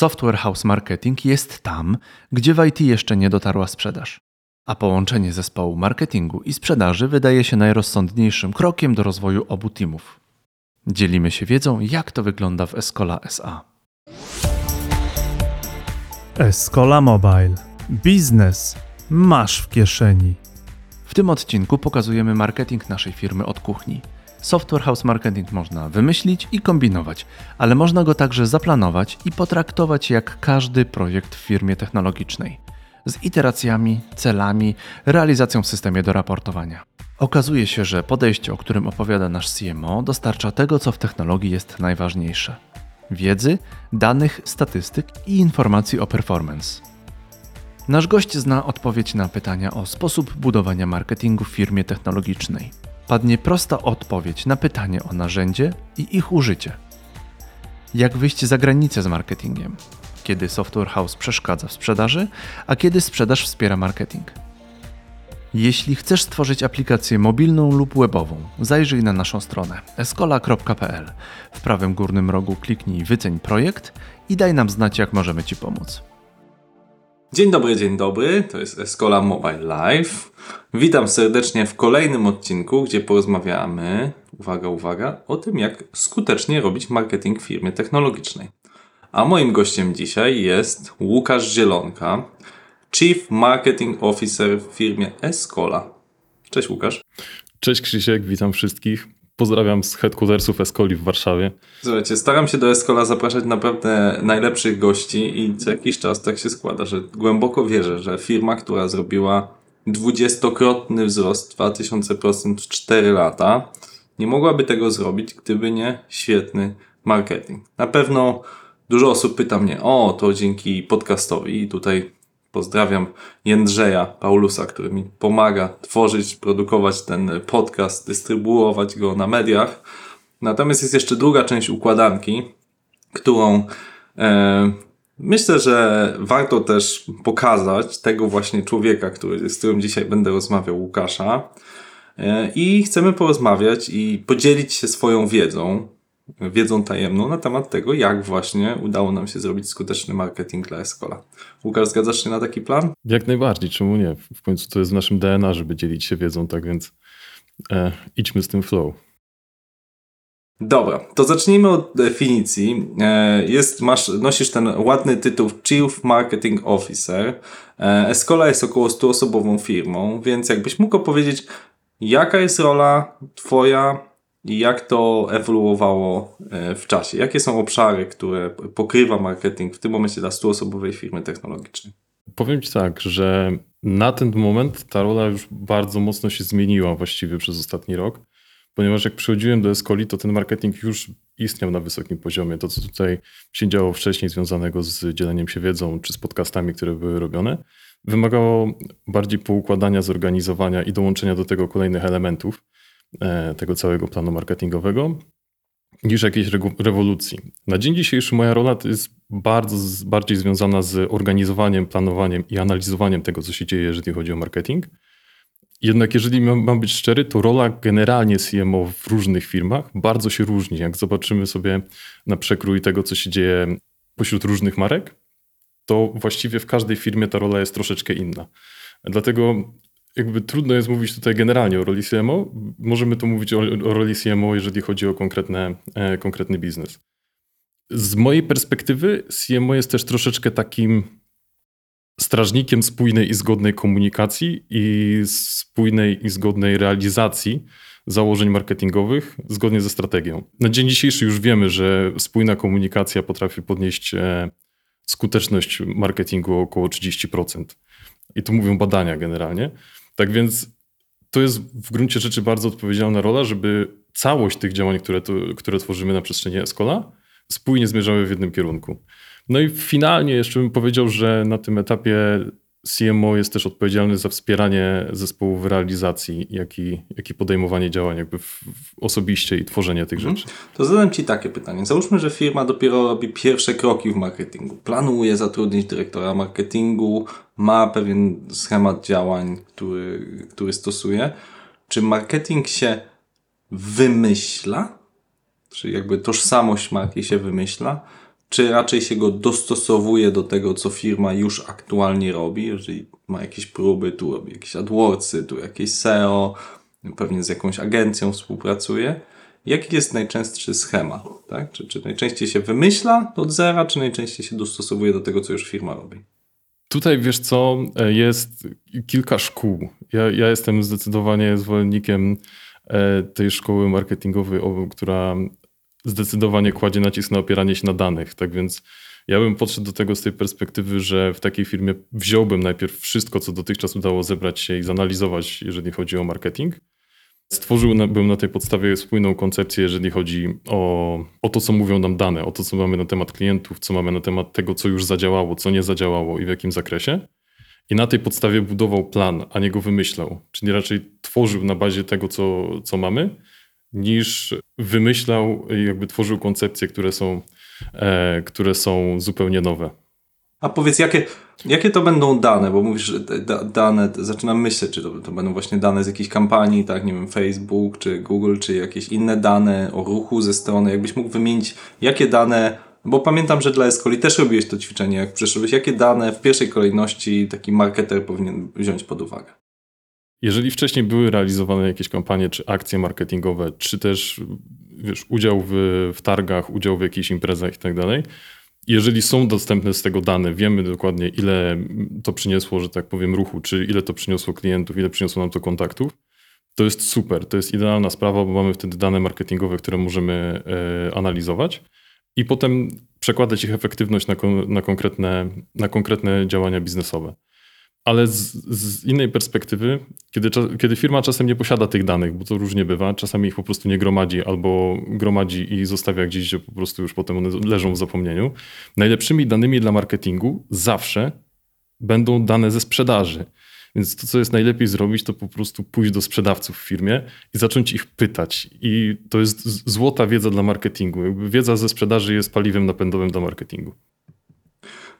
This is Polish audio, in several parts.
Software House Marketing jest tam, gdzie w IT jeszcze nie dotarła sprzedaż. A połączenie zespołu marketingu i sprzedaży wydaje się najrozsądniejszym krokiem do rozwoju obu teamów. Dzielimy się wiedzą, jak to wygląda w Escola SA. Escola Mobile. Biznes masz w kieszeni. W tym odcinku pokazujemy marketing naszej firmy od kuchni. Software House Marketing można wymyślić i kombinować, ale można go także zaplanować i potraktować jak każdy projekt w firmie technologicznej. Z iteracjami, celami, realizacją w systemie do raportowania. Okazuje się, że podejście, o którym opowiada nasz CMO, dostarcza tego, co w technologii jest najważniejsze: wiedzy, danych, statystyk i informacji o performance. Nasz gość zna odpowiedź na pytania o sposób budowania marketingu w firmie technologicznej. Padnie prosta odpowiedź na pytanie o narzędzie i ich użycie. Jak wyjść za granicę z marketingiem? Kiedy software house przeszkadza w sprzedaży, a kiedy sprzedaż wspiera marketing? Jeśli chcesz stworzyć aplikację mobilną lub webową, zajrzyj na naszą stronę escola.pl. W prawym górnym rogu kliknij Wyceń projekt i daj nam znać, jak możemy Ci pomóc. Dzień dobry, dzień dobry. To jest Escola Mobile Live. Witam serdecznie w kolejnym odcinku, gdzie porozmawiamy, uwaga, uwaga, o tym, jak skutecznie robić marketing w firmie technologicznej. A moim gościem dzisiaj jest Łukasz Zielonka, Chief Marketing Officer w firmie Escola. Cześć Łukasz. Cześć Krzysiek, witam wszystkich. Pozdrawiam z headquartersów Escoli w Warszawie. Słuchajcie, staram się do Escola zapraszać naprawdę najlepszych gości i co jakiś czas tak się składa, że głęboko wierzę, że firma, która zrobiła dwudziestokrotny wzrost 2000% w 4 lata, nie mogłaby tego zrobić, gdyby nie świetny marketing. Na pewno dużo osób pyta mnie, o, to dzięki podcastowi i tutaj Pozdrawiam Jędrzeja Paulusa, który mi pomaga tworzyć, produkować ten podcast, dystrybuować go na mediach. Natomiast jest jeszcze druga część układanki, którą e, myślę, że warto też pokazać tego właśnie człowieka, który, z którym dzisiaj będę rozmawiał, Łukasza. E, I chcemy porozmawiać i podzielić się swoją wiedzą, wiedzą tajemną na temat tego, jak właśnie udało nam się zrobić skuteczny marketing dla Escola. Łukasz, zgadzasz się na taki plan? Jak najbardziej, czemu nie? W końcu to jest w naszym DNA, żeby dzielić się wiedzą, tak więc e, idźmy z tym flow. Dobra, to zacznijmy od definicji. E, jest, masz, nosisz ten ładny tytuł Chief Marketing Officer. E, Escola jest około 100-osobową firmą, więc jakbyś mógł opowiedzieć, jaka jest rola twoja jak to ewoluowało e, w czasie? Jakie są obszary, które pokrywa marketing w tym momencie dla 100-osobowej firmy technologicznej? Powiem Ci tak, że na ten moment ta rola już bardzo mocno się zmieniła właściwie przez ostatni rok, ponieważ jak przychodziłem do Escoli, to ten marketing już istniał na wysokim poziomie. To, co tutaj się działo wcześniej związanego z dzieleniem się wiedzą czy z podcastami, które były robione, wymagało bardziej poukładania, zorganizowania i dołączenia do tego kolejnych elementów tego całego planu marketingowego niż jakiejś rewolucji. Na dzień dzisiejszy moja rola jest bardzo bardziej związana z organizowaniem, planowaniem i analizowaniem tego, co się dzieje, jeżeli chodzi o marketing. Jednak jeżeli mam być szczery, to rola generalnie CMO w różnych firmach bardzo się różni. Jak zobaczymy sobie na przekrój tego, co się dzieje pośród różnych marek, to właściwie w każdej firmie ta rola jest troszeczkę inna. Dlatego jakby trudno jest mówić tutaj generalnie o roli CMO. Możemy tu mówić o, o roli CMO, jeżeli chodzi o konkretne, e, konkretny biznes. Z mojej perspektywy CMO jest też troszeczkę takim strażnikiem spójnej i zgodnej komunikacji i spójnej i zgodnej realizacji założeń marketingowych zgodnie ze strategią. Na dzień dzisiejszy już wiemy, że spójna komunikacja potrafi podnieść e, skuteczność marketingu o około 30%. I tu mówią badania generalnie. Tak więc to jest w gruncie rzeczy bardzo odpowiedzialna rola, żeby całość tych działań, które, tu, które tworzymy na przestrzeni Escola, spójnie zmierzały w jednym kierunku. No i finalnie jeszcze bym powiedział, że na tym etapie CMO jest też odpowiedzialny za wspieranie zespołu w realizacji, jak i, jak i podejmowanie działań jakby w, w osobiście i tworzenie tych mhm. rzeczy. To zadam Ci takie pytanie. Załóżmy, że firma dopiero robi pierwsze kroki w marketingu. Planuje zatrudnić dyrektora marketingu, ma pewien schemat działań, który, który stosuje. Czy marketing się wymyśla? Czy jakby tożsamość marki się wymyśla? Czy raczej się go dostosowuje do tego, co firma już aktualnie robi, jeżeli ma jakieś próby, tu robi jakieś AdWordsy, tu jakieś SEO, pewnie z jakąś agencją współpracuje. Jaki jest najczęstszy schemat? Tak? Czy, czy najczęściej się wymyśla od zera, czy najczęściej się dostosowuje do tego, co już firma robi? Tutaj wiesz co, e, jest kilka szkół. Ja, ja jestem zdecydowanie zwolennikiem e, tej szkoły marketingowej, która zdecydowanie kładzie nacisk na opieranie się na danych. Tak więc ja bym podszedł do tego z tej perspektywy, że w takiej firmie wziąłbym najpierw wszystko, co dotychczas udało zebrać się i zanalizować, jeżeli chodzi o marketing. Stworzyłbym na tej podstawie spójną koncepcję, jeżeli chodzi o, o to, co mówią nam dane, o to, co mamy na temat klientów, co mamy na temat tego, co już zadziałało, co nie zadziałało i w jakim zakresie. I na tej podstawie budował plan, a nie go wymyślał. Czyli raczej tworzył na bazie tego, co, co mamy, niż wymyślał i jakby tworzył koncepcje, które są, e, które są zupełnie nowe. A powiedz, jakie, jakie to będą dane? Bo mówisz, da, dane, zaczynam myśleć, czy to, to będą właśnie dane z jakiejś kampanii, tak, nie wiem, Facebook, czy Google, czy jakieś inne dane o ruchu ze strony. Jakbyś mógł wymienić, jakie dane, bo pamiętam, że dla Escoli też robiłeś to ćwiczenie, jak przyszedłeś, jakie dane w pierwszej kolejności taki marketer powinien wziąć pod uwagę? Jeżeli wcześniej były realizowane jakieś kampanie, czy akcje marketingowe, czy też wiesz, udział w, w targach, udział w jakichś imprezach i tak dalej, jeżeli są dostępne z tego dane, wiemy dokładnie, ile to przyniosło, że tak powiem, ruchu, czy ile to przyniosło klientów, ile przyniosło nam to kontaktów, to jest super. To jest idealna sprawa, bo mamy wtedy dane marketingowe, które możemy e, analizować i potem przekładać ich efektywność na, na, konkretne, na konkretne działania biznesowe ale z, z, innej perspektywy, kiedy, kiedy firma czasem nie posiada tych danych, bo to różnie bywa, czasami ich po prostu nie gromadzi albo gromadzi i zostawia gdzieś, gdzie po prostu już potem one leżą w zapomnieniu. Najlepszymi danymi dla marketingu zawsze będą dane ze sprzedaży. Więc to, co jest najlepiej zrobić, to po prostu pójść do sprzedawców w firmie i zacząć ich pytać. I to jest złota wiedza dla marketingu. Jakby wiedza ze sprzedaży jest paliwem napędowym dla marketingu.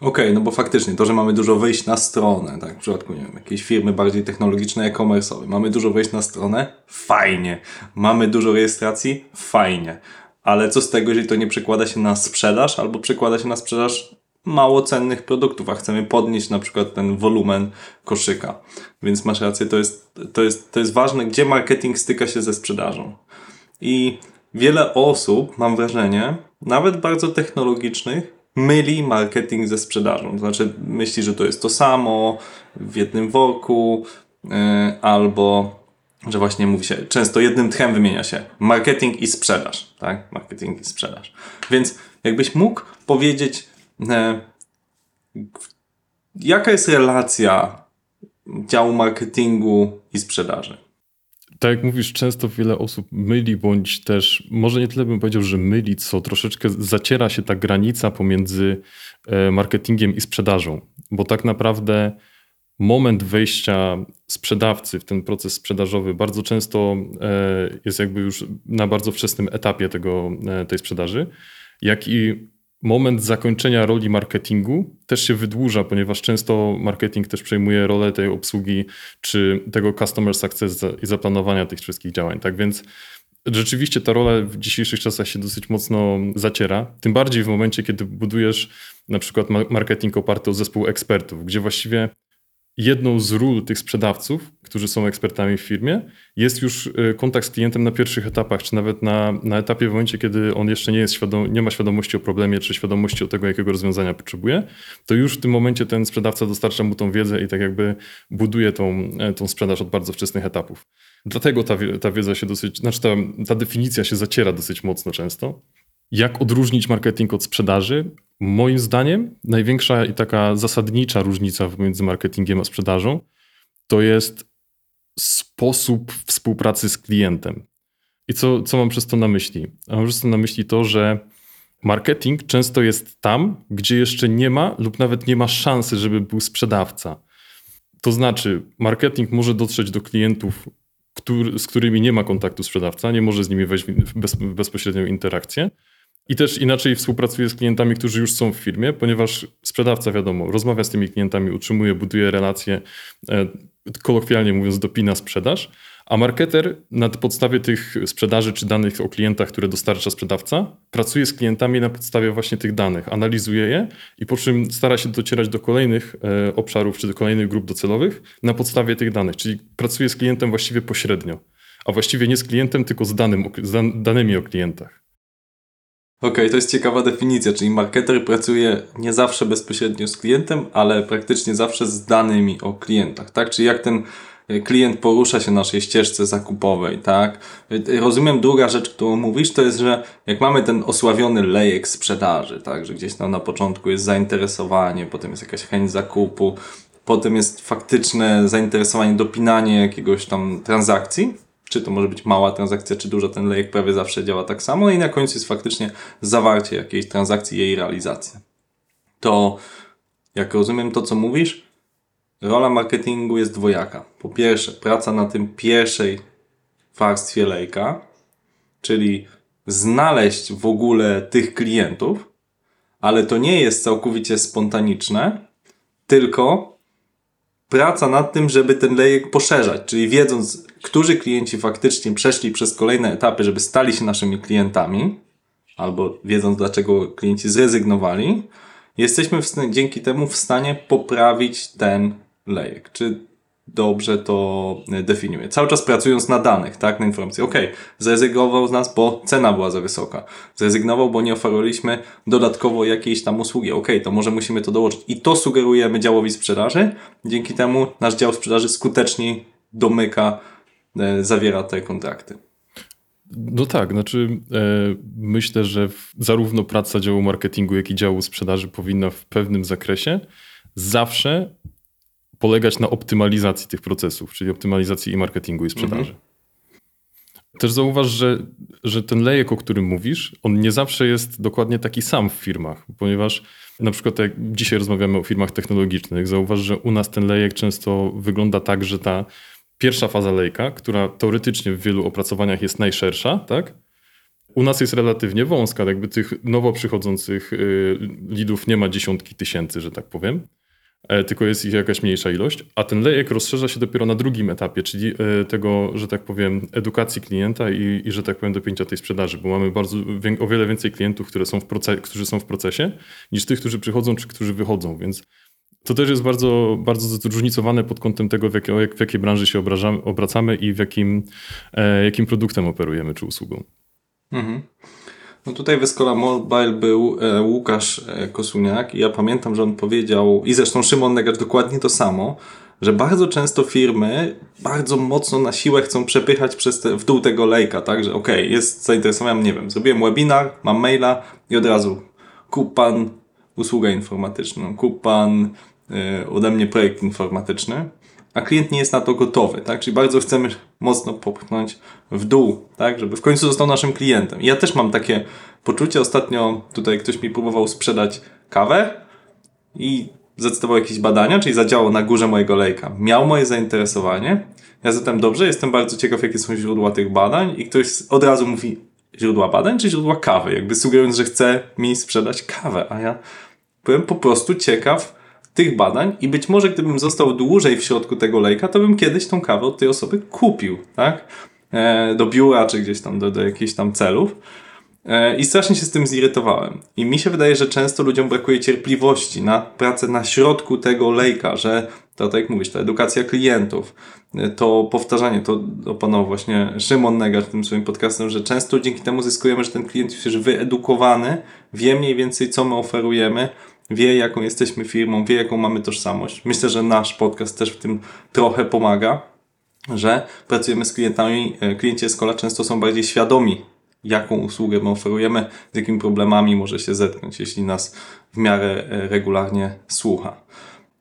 Okej, okay, no bo faktycznie to, że mamy dużo wejść na stronę, tak, w przypadku, nie wiem, jakiejś firmy bardziej technologicznej, e-commerce'owej, mamy dużo wejść na stronę, fajnie. Mamy dużo rejestracji, fajnie. Ale co z tego, jeżeli to nie przekłada się na sprzedaż, albo przekłada się na sprzedaż mało cennych produktów, a chcemy podnieść na przykład ten wolumen koszyka. Więc masz rację, to jest, to jest, to jest ważne, gdzie marketing styka się ze sprzedażą. I wiele osób, mam wrażenie, nawet bardzo technologicznych, myli marketing ze sprzedażą. To znaczy myśli, że to jest to samo w jednym worku, yy, albo że właśnie mówi się, często jednym tchem wymienia się marketing i sprzedaż, tak? Marketing i sprzedaż. Więc jakbyś mógł powiedzieć, yy, jaka jest relacja działu marketingu i sprzedaży? Tak jak mówisz, często wiele osób myli, bądź też, może nie tyle bym powiedział, że myli, co troszeczkę zaciera się ta granica pomiędzy e, marketingiem i sprzedażą, bo tak naprawdę moment wejścia sprzedawcy w ten proces sprzedażowy bardzo często e, jest jakby już na bardzo wczesnym etapie tego, e, tej sprzedaży, jak i moment zakończenia roli marketingu też się wydłuża, ponieważ często marketing też przejmuje rolę tej obsługi czy tego customer success i zaplanowania tych wszystkich działań. Tak więc rzeczywiście ta rola w dzisiejszych czasach się dosyć mocno zaciera. Tym bardziej w momencie, kiedy budujesz na przykład marketing oparty o zespół ekspertów, gdzie właściwie jedną z ról tych sprzedawców, którzy są ekspertami w firmie, jest już y, kontakt z klientem na pierwszych etapach, czy nawet na, na etapie w momencie, kiedy on jeszcze nie, jest świadom, nie ma świadomości o problemie, czy świadomości o tego, jakiego rozwiązania potrzebuje, to już w tym momencie ten sprzedawca dostarcza mu tą wiedzę i tak jakby buduje tą, e, tą sprzedaż od bardzo wczesnych etapów. Dlatego ta, ta wiedza się dosyć, znaczy ta, ta definicja się zaciera dosyć mocno często. Jak odróżnić marketing od sprzedaży? Moim zdaniem największa i taka zasadnicza różnica pomiędzy marketingiem a sprzedażą to jest sposób współpracy z klientem. I co, co mam przez to na myśli? Mam przez to na myśli to, że marketing często jest tam, gdzie jeszcze nie ma lub nawet nie ma szansy, żeby był sprzedawca. To znaczy, marketing może dotrzeć do klientów, który, z którymi nie ma kontaktu sprzedawca, nie może z nimi wejść w, bez, bezpośrednią interakcję, i też inaczej współpracuje z klientami, którzy już są w firmie, ponieważ sprzedawca, wiadomo, rozmawia z tymi klientami, utrzymuje, buduje relacje, e, kolokwialnie mówiąc, dopina sprzedaż, A marketer na podstawie tych sprzedaży czy danych o klientach, które dostarcza sprzedawca, pracuje z klientami na podstawie właśnie tych danych, analizuje je i po czym stara się docierać do kolejnych e, obszarów czy do kolejnych grup docelowych na podstawie tych danych, czyli pracuje z klientem właściwie pośrednio, a właściwie nie z klientem, tylko z, danym, z dan danymi o klientach. Okej, okay, to jest ciekawa definicja, czyli marketer pracuje nie zawsze bezpośrednio z klientem, ale praktycznie zawsze z danymi o klientach, tak? Czyli jak ten klient porusza się na naszej ścieżce zakupowej, tak? Rozumiem, druga rzecz, którą mówisz, to jest, że jak mamy ten osławiony lejek sprzedaży, tak? Że gdzieś tam na początku jest zainteresowanie, potem jest jakaś chęć zakupu, potem jest faktyczne zainteresowanie, dopinanie jakiegoś tam transakcji, czy to może być mała transakcja, czy duża, ten lejek prawie zawsze działa tak samo, no i na końcu jest faktycznie zawarcie jakiejś transakcji, jej realizacja. To, jak rozumiem to, co mówisz, rola marketingu jest dwojaka. Po pierwsze, praca na tym pierwszej warstwie lejka, czyli znaleźć w ogóle tych klientów, ale to nie jest całkowicie spontaniczne, tylko praca nad tym, żeby ten lejek poszerzać, czyli wiedząc, którzy klienci faktycznie przeszli przez kolejne etapy, żeby stali się naszymi klientami, albo wiedząc, dlaczego klienci zrezygnowali, jesteśmy w, dzięki temu w stanie poprawić ten lejek. Czy dobrze to definiuje. Cały czas pracując na danych, tak, na informacji. Ok, zrezygnował z nas, bo cena była za wysoka. Zrezygnował, bo nie oferowaliśmy dodatkowo jakiejś tam usługi. Ok, to może musimy to dołożyć. I to sugerujemy działowi sprzedaży. Dzięki temu nasz dział sprzedaży skuteczniej domyka, e, zawiera te kontrakty. No tak, znaczy e, myślę, że zarówno praca działu marketingu, jak i działu sprzedaży powinna w pewnym zakresie zawsze polegać na optymalizacji tych procesów, czyli optymalizacji i marketingu i sprzedaży. Mhm. Też zauważ, że, że ten lejek, o którym mówisz, on nie zawsze jest dokładnie taki sam w firmach, ponieważ na przykład jak dzisiaj rozmawiamy o firmach technologicznych, zauważ, że u nas ten lejek często wygląda tak, że ta pierwsza faza lejka, która teoretycznie w wielu opracowaniach jest najszersza, tak? U nas jest relatywnie wąska, jakby tych nowo przychodzących y, lidów nie ma dziesiątki tysięcy, że tak powiem. E, tylko jest ich jakaś mniejsza ilość, a ten lejek rozszerza się dopiero na drugim etapie, czyli e, tego, że tak powiem, edukacji klienta i, i że tak powiem, dopięcia tej sprzedaży, bo mamy bardzo, o wiele więcej klientów, które są w procesie, którzy są w procesie, niż tych, którzy przychodzą czy którzy wychodzą, więc to też jest bardzo, bardzo zróżnicowane pod kątem tego, w, jakiej, w jakiej branży się obracamy i w jakim, e, jakim produktem operujemy czy usługą. Mhm. No tutaj w Escola Mobile był e, Łukasz e, Kosuniak i ja pamiętam, że on powiedział, i zresztą Szymon Negacz dokładnie to samo, że bardzo często firmy bardzo mocno na siłę chcą przepychać przez te, w dół tego lejka, tak, że okej, okay, jest zainteresowany, nie wiem, zrobiłem webinar, mam maila i od razu kup pan usługę informatyczną, kup pan ode mnie projekt informatyczny a klient nie jest na to gotowy, tak? Czyli bardzo chcemy mocno popchnąć w dół, tak? Żeby w końcu został naszym klientem. I ja też mam takie poczucie, ostatnio tutaj ktoś mi próbował sprzedać kawę i zacytował jakieś badania, czyli zadziałał na górze mojego lejka. Miał moje zainteresowanie. Ja zatem dobrze, jestem bardzo ciekaw, jakie są źródła tych badań i ktoś od razu mówi źródła badań czy źródła kawy? Jakby sugerując, że chce mi sprzedać kawę, a ja byłem po prostu ciekaw, tych badań i być może gdybym został dłużej w środku tego lejka, to bym kiedyś tą kawę od tej osoby kupił, tak? E, do biura czy gdzieś tam do, do jakichś tam celów. E, I strasznie się z tym zirytowałem. I mi się wydaje, że często ludziom brakuje cierpliwości na pracę na środku tego lejka, że to tak jak mówisz, ta edukacja klientów, e, to powtarzanie, to opanował właśnie Szymon Negacz tym swoim podcastem, że często dzięki temu zyskujemy, że ten klient już jest wyedukowany, wie mniej więcej co my oferujemy, wie, jaką jesteśmy firmą, wie, jaką mamy tożsamość. Myślę, że nasz podcast też w tym trochę pomaga, że pracujemy z klientami. E, klienci Escola często są bardziej świadomi, jaką usługę my oferujemy, z jakimi problemami może się zetknąć, jeśli nas w miarę e, regularnie słucha.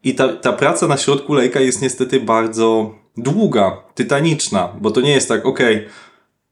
I ta, ta praca na środku lejka jest niestety bardzo długa, tytaniczna, bo to nie jest tak, ok,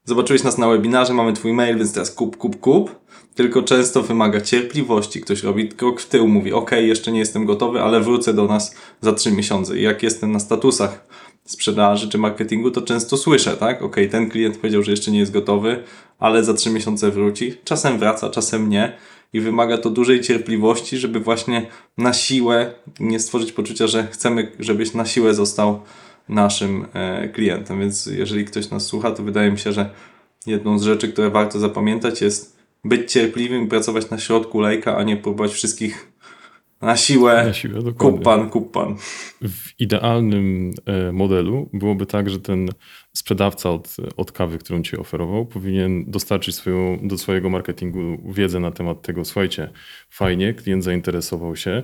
zobaczyłeś nas na webinarze, mamy twój mail, więc teraz kup, kup, kup tylko często wymaga cierpliwości. Ktoś robi krok w tył, mówi: OK, jeszcze nie jestem gotowy, ale wrócę do nas za trzy miesiące. I jak jestem na statusach sprzedaży czy marketingu, to często słyszę, tak? OK, ten klient powiedział, że jeszcze nie jest gotowy, ale za trzy miesiące wróci. Czasem wraca, czasem nie. I wymaga to dużej cierpliwości, żeby właśnie na siłę nie stworzyć poczucia, że chcemy, żebyś na siłę został naszym e, klientem. Więc jeżeli ktoś nas słucha, to wydaje mi się, że jedną z rzeczy, które warto zapamiętać jest być cierpliwym i pracować na środku lejka, a nie próbować wszystkich na siłę. Na siłę, dokładnie. kup pan, kup pan. W idealnym e, modelu byłoby tak, że ten sprzedawca od, od kawy, którą ci oferował, powinien dostarczyć swoją, do swojego marketingu wiedzę na temat tego, słuchajcie, fajnie, klient zainteresował się,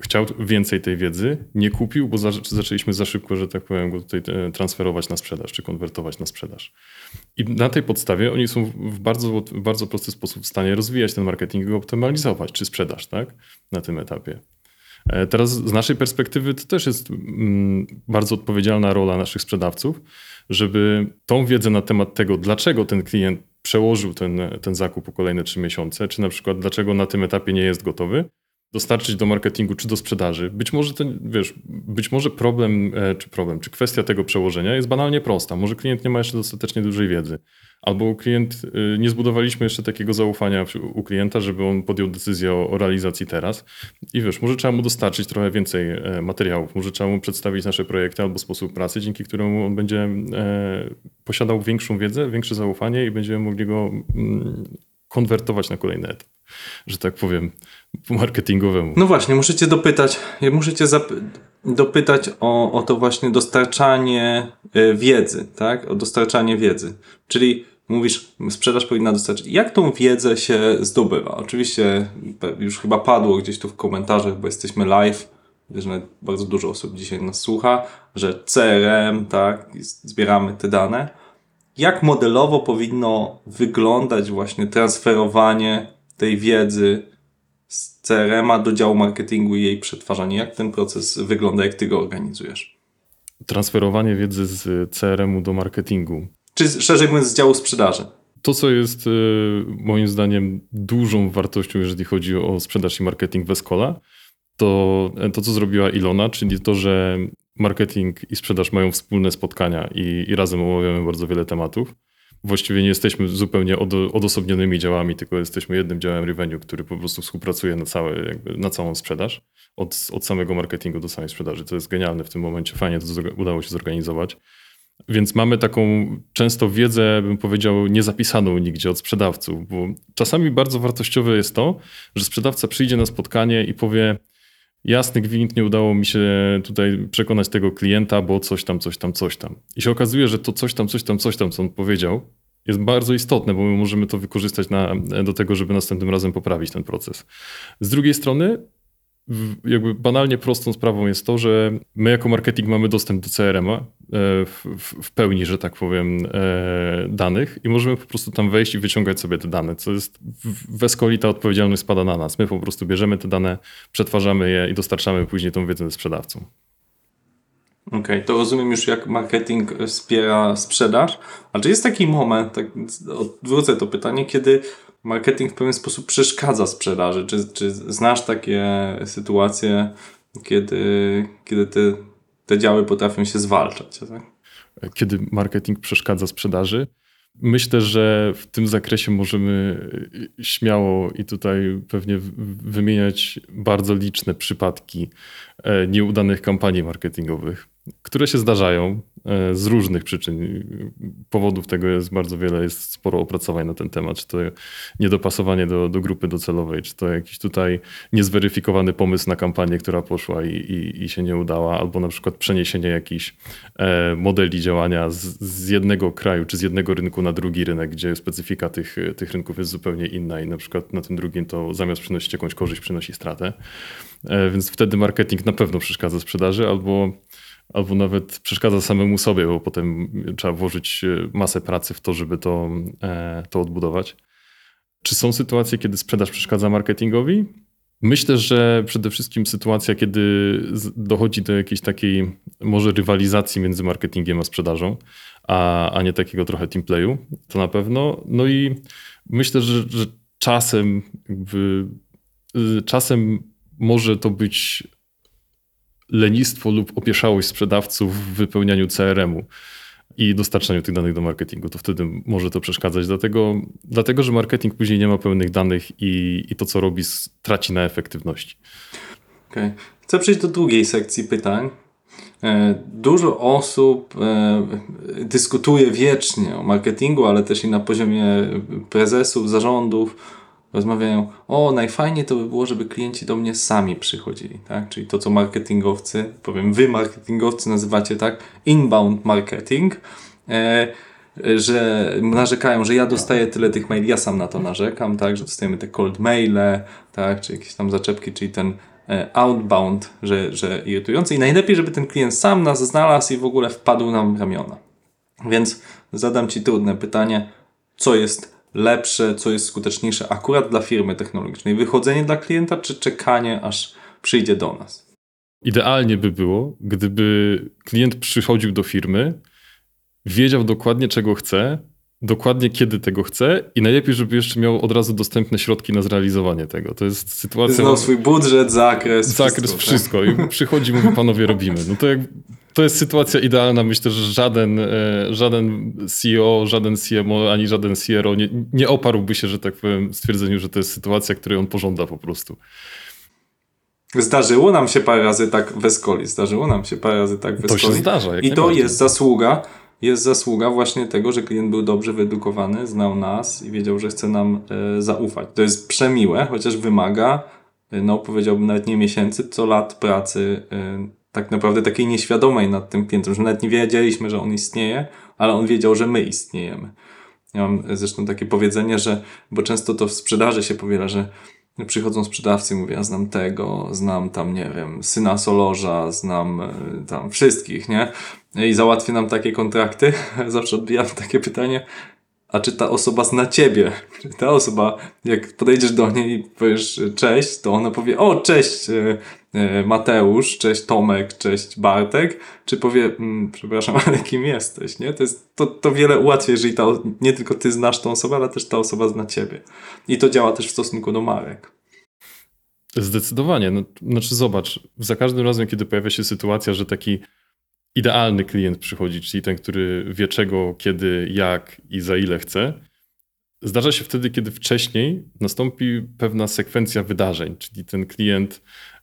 chciał więcej tej wiedzy, nie kupił, bo za, zaczęliśmy za szybko, że tak powiem, go tutaj e, transferować na sprzedaż, czy konwertować na sprzedaż. I na tej podstawie oni są w bardzo, w bardzo prosty sposób w stanie rozwijać ten marketing i go optymalizować, czy sprzedaż, tak? Na tym etapie. E, teraz z naszej perspektywy to też jest mm, bardzo odpowiedzialna rola naszych sprzedawców, żeby tą wiedzę na temat tego, dlaczego ten klient przełożył ten, ten zakup o kolejne trzy miesiące, czy na przykład dlaczego na tym etapie nie jest gotowy, dostarczyć do marketingu czy do sprzedaży. Być może ten, wiesz, być może problem, e, czy problem, czy kwestia tego przełożenia jest banalnie prosta. Może klient nie ma jeszcze dostatecznie dużej wiedzy. Albo klient, e, nie zbudowaliśmy jeszcze takiego zaufania u klienta, żeby on podjął decyzję o, o realizacji teraz. I wiesz, może trzeba mu dostarczyć trochę więcej e, materiałów, może trzeba mu przedstawić nasze projekty albo sposób pracy, dzięki któremu on będzie e, posiadał większą wiedzę, większe zaufanie i będziemy mogli go mm, konwertować na kolejny etap, że tak powiem, po marketingowemu. No właśnie, musicie dopytać, musicie dopytać o, o to właśnie dostarczanie y, wiedzy, tak? O dostarczanie wiedzy. Czyli mówisz, sprzedaż powinna dostarczyć. Jak tą wiedzę się zdobywa? Oczywiście już chyba padło gdzieś tu w komentarzach, bo jesteśmy live, że bardzo dużo osób dzisiaj nas słucha, że CRM, tak, zbieramy te dane jak modelowo powinno wyglądać właśnie transferowanie tej wiedzy z CRM-a do działu marketingu i jej przetwarzanie? Jak ten proces wygląda, jak ty go organizujesz? Transferowanie wiedzy z CRM-u do marketingu. Czy szerzej mówiąc z działu sprzedaży? To, co jest y, moim zdaniem dużą wartością, jeżeli chodzi o sprzedaż i marketing w Escola, to to, co zrobiła Ilona, czyli to, że marketing i sprzedaż mają wspólne spotkania i, i razem omawiamy bardzo wiele tematów. Właściwie nie jesteśmy zupełnie od, odosobnionymi działami, tylko jesteśmy jednym działem revenue, który po prostu współpracuje na, całe, jakby, na całą sprzedaż, od, od samego marketingu do samej sprzedaży. To jest genialne w tym momencie, fajnie to udało się zorganizować. Więc mamy taką często wiedzę, bym powiedział, niezapisaną nigdzie od sprzedawców, bo czasami bardzo wartościowe jest to, że sprzedawca przyjdzie na spotkanie i powie: jasny gwint, nie udało mi się tutaj przekonać tego klienta, bo coś tam, coś tam, coś tam. I się okazuje, że to coś tam, coś tam, coś tam, co on powiedział, jest bardzo istotne, bo my możemy to wykorzystać na, do tego, żeby następnym razem poprawić ten proces. Z drugiej strony, jakby banalnie prostą sprawą jest to, że my jako marketing mamy dostęp do CRM-a e, w, w, pełni, że tak powiem, e, danych i możemy po prostu tam wejść i wyciągać sobie te dane, co jest w Escoli ta odpowiedzialność spada na nas. My po prostu bierzemy te dane, przetwarzamy je i dostarczamy później tą wiedzę sprzedawcom. Okej, okay, to rozumiem już jak marketing wspiera sprzedaż, ale czy jest taki moment, tak odwrócę to pytanie, kiedy marketing w pewien sposób przeszkadza sprzedaży? Czy, czy znasz takie sytuacje, kiedy, kiedy te, te działy potrafią się zwalczać? Tak? Kiedy marketing przeszkadza sprzedaży? Myślę, że w tym zakresie możemy śmiało i tutaj pewnie wymieniać bardzo liczne przypadki e, nieudanych kampanii marketingowych które się zdarzają e, z różnych przyczyn. Powodów tego jest bardzo wiele, jest sporo opracowań na ten temat, czy to niedopasowanie do, do grupy docelowej, czy to jakiś tutaj niezweryfikowany pomysł na kampanię, która poszła i, i, i się nie udała, albo na przykład przeniesienie jakichś e, modeli działania z, z, jednego kraju, czy z jednego rynku na drugi rynek, gdzie specyfika tych, tych rynków jest zupełnie inna i na przykład na tym drugim to zamiast przynosić jakąś korzyść, przynosi stratę. E, więc wtedy marketing na pewno przeszkadza sprzedaży, albo albo nawet przeszkadza samemu sobie, bo potem trzeba włożyć e, masę pracy w to, żeby to, e, to odbudować. Czy są sytuacje, kiedy sprzedaż przeszkadza marketingowi? Myślę, że przede wszystkim sytuacja, kiedy dochodzi do jakiejś takiej może rywalizacji między marketingiem a sprzedażą, a, a nie takiego trochę teamplayu, to na pewno. No i myślę, że, że czasem jakby, y, czasem może to być lenistwo lub opieszałość sprzedawców w wypełnianiu CRM-u i dostarczaniu tych danych do marketingu, to wtedy może to przeszkadzać. Dlatego, dlatego że marketing później nie ma pełnych danych i, i to, co robi, traci na efektywności. Okay. Chcę przejść do drugiej sekcji pytań, E, dużo osób e, dyskutuje wiecznie o marketingu, ale też i na poziomie prezesów, zarządów. Rozmawiają, o najfajniej to by było, żeby klienci do mnie sami przychodzili, tak? Czyli to, co marketingowcy, powiem, wy marketingowcy nazywacie tak, inbound marketing, e, że narzekają, że ja dostaję tyle tych maili, ja sam na to narzekam, tak, że dostajemy te cold maile, tak, czy jakieś tam zaczepki, czyli ten E, outbound, że, że irytujący. I najlepiej, żeby ten klient sam nas znalazł i w ogóle wpadł nam w ramiona. Więc zadam Ci trudne pytanie, co jest lepsze, co jest skuteczniejsze akurat dla firmy technologicznej? Wychodzenie dla klienta, czy czekanie, aż przyjdzie do nas? Idealnie by było, gdyby klient przychodził do firmy, wiedział dokładnie czego chce, dokładnie kiedy tego chce i najlepiej, żeby jeszcze miał od razu dostępne środki na zrealizowanie tego. To jest sytuacja... Znał swój budżet, zakres, Zakres, wszystko. wszystko. I przychodzi, mówi, panowie, robimy. No to, jak, to jest sytuacja idealna. Myślę, że żaden, e, żaden CEO, żaden CMO, ani żaden CRO nie, nie oparłby się, że tak powiem, stwierdzeniu, że to jest sytuacja, której on pożąda po prostu. Zdarzyło nam się parę razy tak w Escoli. Zdarzyło nam się parę razy tak w Escoli. To się zdarza. I to jest zasługa jest zasługa właśnie tego, że klient był dobrze wyedukowany, znał nas i wiedział, że chce nam e, zaufać. To jest przemiłe, chociaż wymaga, e, no powiedziałbym nawet nie miesięcy, co lat pracy e, tak naprawdę takiej nieświadomej nad tym klientem, że nawet nie wiedzieliśmy, że on istnieje, ale on wiedział, że my istniejemy. Ja mam zresztą takie powiedzenie, że, bo często to w sprzedaży się powiela, że przychodzą sprzedawcy i mówią, ja znam tego, znam tam, nie wiem, syna Solorza, znam e, tam wszystkich, nie? I załatwię nam takie kontrakty. Zawsze odbijam takie pytanie, a czy ta osoba zna ciebie? Czy ta osoba, jak podejdziesz do niej i powiesz cześć, to ona powie, o cześć e, e, Mateusz, cześć Tomek, cześć Bartek, czy powie, mm, przepraszam, ale kim jesteś, nie? To jest to, to wiele ułatwia, jeżeli ta, nie tylko ty znasz tą osobę, ale też ta osoba zna ciebie. I to działa też w stosunku do marek. Zdecydowanie. No, znaczy zobacz, za każdym razem, kiedy pojawia się sytuacja, że taki idealny klient przychodzi, czyli ten, który wie czego, kiedy, jak i za ile chce, zdarza się wtedy, kiedy wcześniej nastąpi pewna sekwencja wydarzeń, czyli ten klient e,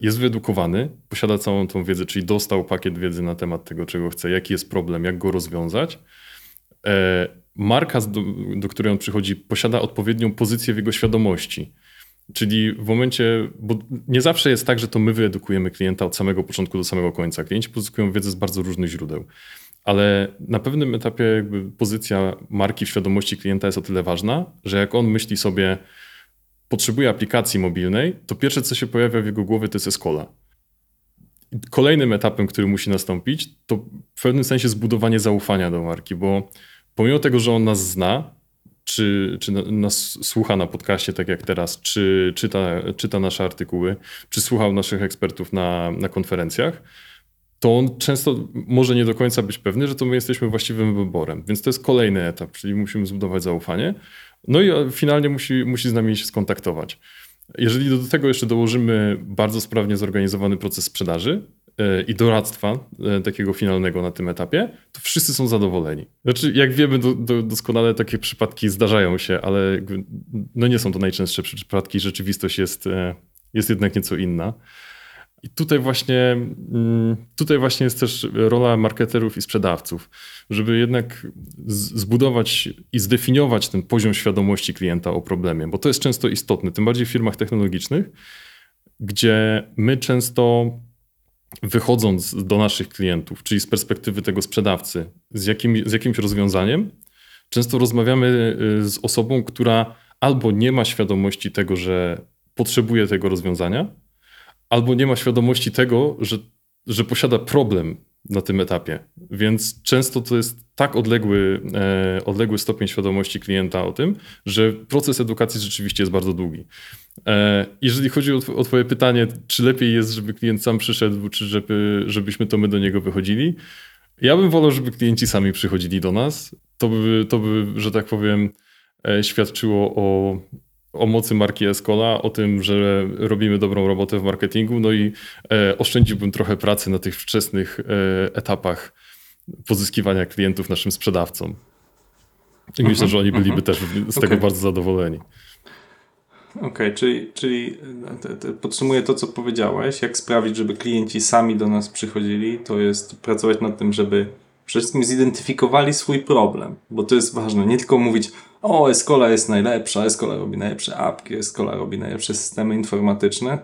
jest wyedukowany, posiada całą tą wiedzę, czyli dostał pakiet wiedzy na temat tego, czego chce, jaki jest problem, jak go rozwiązać. E, marka, do, do której on przychodzi, posiada odpowiednią pozycję w jego świadomości. Czyli w momencie, bo nie zawsze jest tak, że to my wyedukujemy klienta od samego początku do samego końca. Klienci pozyskują wiedzę z bardzo różnych źródeł. Ale na pewnym etapie jakby pozycja marki w świadomości klienta jest o tyle ważna, że jak on myśli sobie, potrzebuje aplikacji mobilnej, to pierwsze, co się pojawia w jego głowie, to jest Escola. Kolejnym etapem, który musi nastąpić, to w pewnym sensie zbudowanie zaufania do marki, bo pomimo tego, że on nas zna, czy, czy nas słucha na podcaście, tak jak teraz, czy czyta, czyta nasze artykuły, czy słuchał naszych ekspertów na, na konferencjach, to on często może nie do końca być pewny, że to my jesteśmy właściwym wyborem. Więc to jest kolejny etap, czyli musimy zbudować zaufanie. No i finalnie musi, musi z nami się skontaktować. Jeżeli do tego jeszcze dołożymy bardzo sprawnie zorganizowany proces sprzedaży, E, i doradztwa e, takiego finalnego na tym etapie, to wszyscy są zadowoleni. Znaczy, jak wiemy, do, do, doskonale takie przypadki zdarzają się, ale no nie są to najczęstsze przypadki. Rzeczywistość jest, e, jest jednak nieco inna. I tutaj właśnie, mm, tutaj właśnie jest też rola marketerów i sprzedawców, żeby jednak zbudować i zdefiniować ten poziom świadomości klienta o problemie, bo to jest często istotne, tym bardziej w firmach technologicznych, gdzie my często wychodząc do naszych klientów, czyli z perspektywy tego sprzedawcy, z, jakim, z jakimś rozwiązaniem, często rozmawiamy y, z osobą, która albo nie ma świadomości tego, że potrzebuje tego rozwiązania, albo nie ma świadomości tego, że, że posiada problem na tym etapie. Więc często to jest tak odległy, e, odległy stopień świadomości klienta o tym, że proces edukacji rzeczywiście jest bardzo długi. E, jeżeli chodzi o, o Twoje pytanie, czy lepiej jest, żeby klient sam przyszedł, czy żeby, żebyśmy to my do niego wychodzili, ja bym wolał, żeby klienci sami przychodzili do nas. To by, to by że tak powiem, e, świadczyło o, o mocy marki Escola, o tym, że robimy dobrą robotę w marketingu, no i e, oszczędziłbym trochę pracy na tych wczesnych e, etapach pozyskiwania klientów naszym sprzedawcom. I myślę, że oni byliby też z tego bardzo zadowoleni. Okej, okay, czyli, czyli te, te, podsumuję to, co powiedziałeś. Jak sprawić, żeby klienci sami do nas przychodzili, to jest pracować nad tym, żeby przede wszystkim zidentyfikowali swój problem, bo to jest ważne. Nie tylko mówić, o, Escola jest najlepsza, Escola robi najlepsze apki, Escola robi najlepsze systemy informatyczne.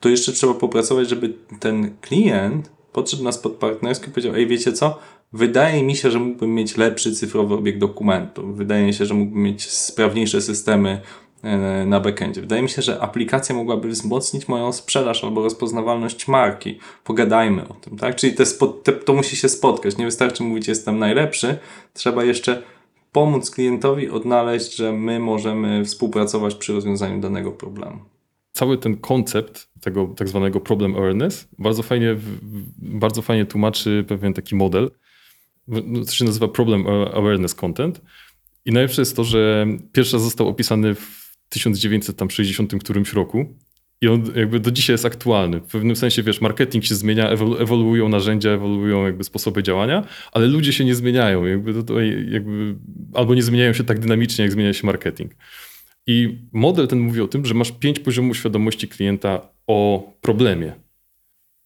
To jeszcze trzeba popracować, żeby ten klient podszedł nas pod partnerską i powiedział, ej, wiecie co? Wydaje mi się, że mógłbym mieć lepszy cyfrowy obieg dokumentu. Wydaje mi się, że mógłbym mieć sprawniejsze systemy e, na backendzie. Wydaje mi się, że aplikacja mogłaby wzmocnić moją sprzedaż albo rozpoznawalność marki. Pogadajmy o tym, tak? Czyli te, to musi się spotkać. Nie wystarczy mówić, jestem najlepszy. Trzeba jeszcze pomóc klientowi odnaleźć, że my możemy współpracować przy rozwiązaniu danego problemu. Cały ten koncept tego tak zwanego problem awareness bardzo fajnie, bardzo fajnie tłumaczy pewien taki model, to się nazywa problem awareness content. I najlepsze jest to, że pierwszy raz został opisany w 1960 którymś roku i on jakby do dzisiaj jest aktualny. W pewnym sensie, wiesz, marketing się zmienia, ewoluują narzędzia, ewoluują jakby sposoby działania, ale ludzie się nie zmieniają. Jakby, to, jakby albo nie zmieniają się tak dynamicznie, jak zmienia się marketing. I model ten mówi o tym, że masz pięć poziomów świadomości klienta o problemie.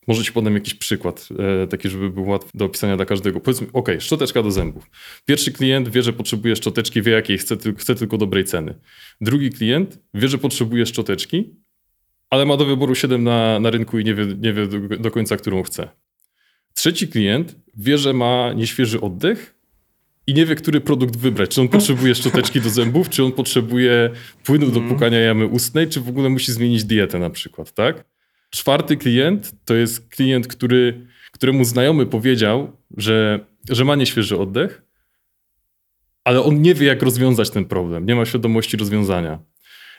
Może ci podam jakiś przykład, e, taki, żeby był łatwy do opisania dla każdego. Powiedzmy, ok, szczoteczka do zębów. Pierwszy klient wie, że potrzebuje szczoteczki, wie jakiej chce, chce tylko dobrej ceny. Drugi klient wie, że potrzebuje szczoteczki, ale ma do wyboru 7 na, na rynku i nie wie, nie wie do, do końca, którą chce. Trzeci klient wie, że ma nieświeży oddech i nie wie, który produkt wybrać. Czy on potrzebuje szczoteczki do zębów, czy on potrzebuje płynu do mhm. pukania jamy ustnej, czy w ogóle musi zmienić dietę na przykład, tak? Czwarty klient to jest klient, który, któremu znajomy powiedział, że, że ma nieświeży oddech, ale on nie wie, jak rozwiązać ten problem, nie ma świadomości rozwiązania.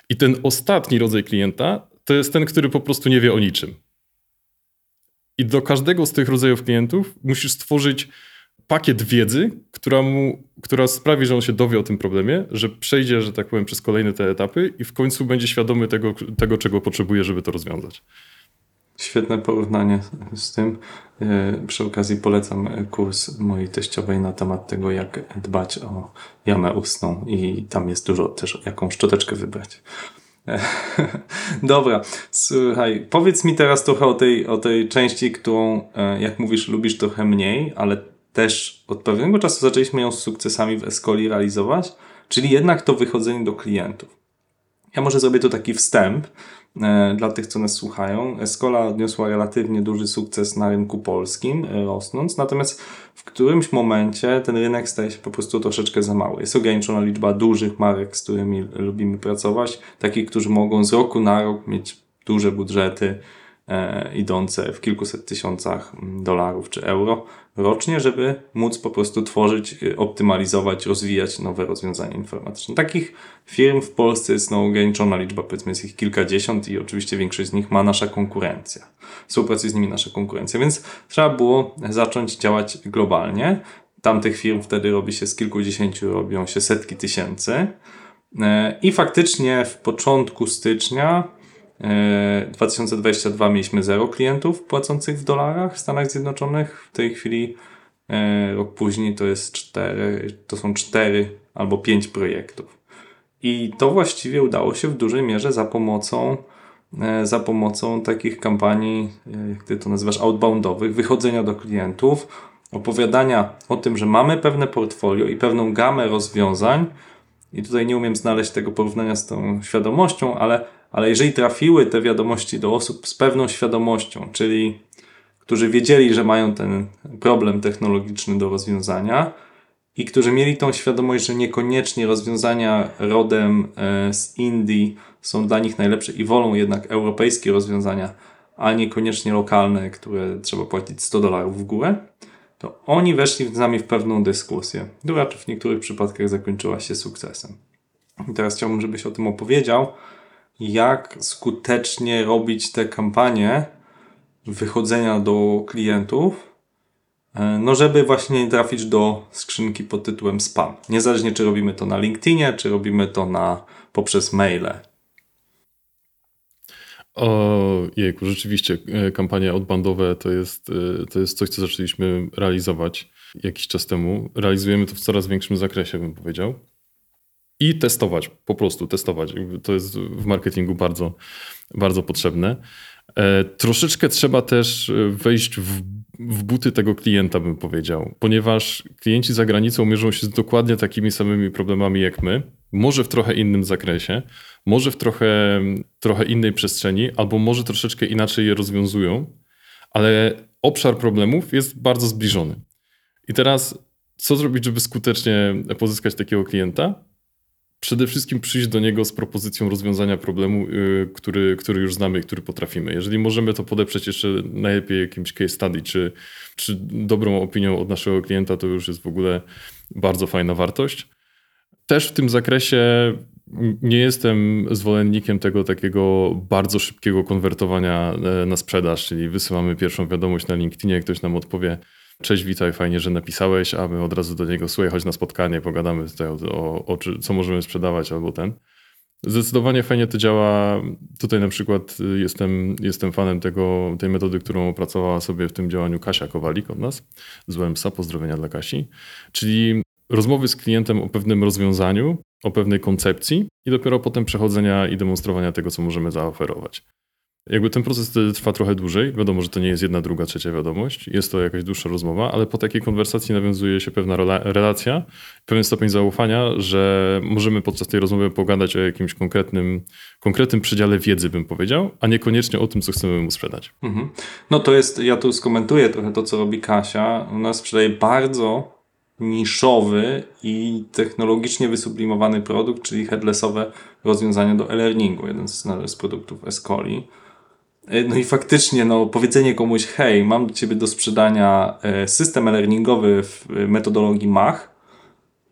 I ten ostatni rodzaj klienta to jest ten, który po prostu nie wie o niczym. I do każdego z tych rodzajów klientów musisz stworzyć pakiet wiedzy, która, mu, która sprawi, że on się dowie o tym problemie, że przejdzie, że tak powiem, przez kolejne te etapy i w końcu będzie świadomy tego, tego czego potrzebuje, żeby to rozwiązać. Świetne porównanie z tym. E, przy okazji polecam kurs mojej teściowej na temat tego, jak dbać o jamę ustną i tam jest dużo też, jaką szczoteczkę wybrać. Dobra, słuchaj, powiedz mi teraz trochę o tej, o tej części, którą, e, jak mówisz, lubisz trochę mniej, ale też od pewnego czasu zaczęliśmy ją z sukcesami w Escoli realizować, czyli jednak to wychodzenie do klientów. Ja może zrobię tu taki wstęp dla tych, co nas słuchają. Escola odniosła relatywnie duży sukces na rynku polskim, e, rosnąc, natomiast w którymś momencie ten rynek staje się po prostu troszeczkę za mały. Jest ograniczona liczba dużych marek, z którymi lubimy pracować, takich, którzy mogą z roku na rok mieć duże budżety, e, idące w kilkuset tysiącach dolarów czy euro rocznie, żeby móc po prostu tworzyć, y, optymalizować, rozwijać nowe rozwiązania informatyczne. Takich firm w Polsce jest no, ograniczona liczba, powiedzmy jest ich kilkadziesiąt i oczywiście większość z nich ma nasza konkurencja. Współpracuje z nimi nasza konkurencja, więc trzeba było zacząć działać globalnie. Tamtych firm wtedy robi się z kilkudziesięciu, robią się setki tysięcy. E, I faktycznie w początku stycznia 2022 e, mieliśmy 0 klientów płacących w dolarach w Stanach Zjednoczonych. W tej chwili e, rok później to jest 4, to są 4 albo 5 projektów. I to właściwie udało się w dużej mierze za pomocą e, za pomocą takich kampanii, jak ty to nazywasz, outboundowych, wychodzenia do klientów, opowiadania o tym, że mamy pewne portfolio i pewną gamę rozwiązań. I tutaj nie umiem znaleźć tego porównania z tą świadomością, ale ale jeżeli trafiły te wiadomości do osób z pewną świadomością, czyli którzy wiedzieli, że mają ten problem technologiczny do rozwiązania i którzy mieli tą świadomość, że niekoniecznie rozwiązania rodem e, z Indii są dla nich najlepsze i wolą jednak europejskie rozwiązania, a niekoniecznie lokalne, które trzeba płacić 100 dolarów w górę, to oni weszli z nami w pewną dyskusję, która w niektórych przypadkach zakończyła się sukcesem. I teraz chciałbym, żebyś o tym opowiedział, jak skutecznie robić te kampanie wychodzenia do klientów, e, no żeby właśnie trafić do skrzynki pod tytułem spam. Niezależnie czy robimy to na LinkedInie, czy robimy to na, poprzez maile. O jejku, rzeczywiście e, kampanie odbandowe to jest, e, to jest coś, co zaczęliśmy realizować jakiś czas temu. Realizujemy to w coraz większym zakresie, bym powiedział. I testować, po prostu testować. To jest w marketingu bardzo, bardzo potrzebne. E, troszeczkę trzeba też e, wejść w, w, buty tego klienta, bym powiedział, ponieważ klienci za granicą mierzą się z dokładnie takimi samymi problemami jak my, może w trochę innym zakresie, może w trochę, trochę innej przestrzeni, albo może troszeczkę inaczej je rozwiązują, ale obszar problemów jest bardzo zbliżony. I teraz, co zrobić, żeby skutecznie pozyskać takiego klienta? Przede wszystkim przyjść do niego z propozycją rozwiązania problemu, y, który, który już znamy i który potrafimy. Jeżeli możemy to podeprzeć jeszcze najlepiej jakimś case study, czy, czy dobrą opinią od naszego klienta, to już jest w ogóle bardzo fajna wartość. Też w tym zakresie nie jestem zwolennikiem tego takiego bardzo szybkiego konwertowania e, na sprzedaż, czyli wysyłamy pierwszą wiadomość na LinkedInie, ktoś nam odpowie, Cześć, witaj, fajnie, że napisałeś, a my od razu do niego, słuchaj, chodź na spotkanie, pogadamy tutaj o, o, o co możemy sprzedawać albo ten. Zdecydowanie fajnie to działa. Tutaj na przykład jestem, jestem fanem tego, tej metody, którą opracowała sobie w tym działaniu Kasia Kowalik od nas z WMSA. Pozdrowienia dla Kasi. Czyli rozmowy z klientem o pewnym rozwiązaniu, o pewnej koncepcji i dopiero potem przechodzenia i demonstrowania tego, co możemy zaoferować. Jakby ten proces trwa trochę dłużej. Wiadomo, że to nie jest jedna, druga, trzecia wiadomość. Jest to jakaś dłuższa rozmowa, ale po takiej konwersacji nawiązuje się pewna relacja, pewien stopień zaufania, że możemy podczas tej rozmowy pogadać o jakimś konkretnym, konkretnym przedziale wiedzy, bym powiedział, a niekoniecznie o tym, co chcemy mu sprzedać. Mhm. No to jest, ja tu skomentuję trochę to, co robi Kasia. Ona sprzedaje bardzo niszowy i technologicznie wysublimowany produkt, czyli headlessowe rozwiązania do e-learningu, jeden z, z produktów Escoli. E, no i faktycznie, no, powiedzenie komuś, hej, mam do ciebie do sprzedania e, system e-learningowy w e, metodologii Mach,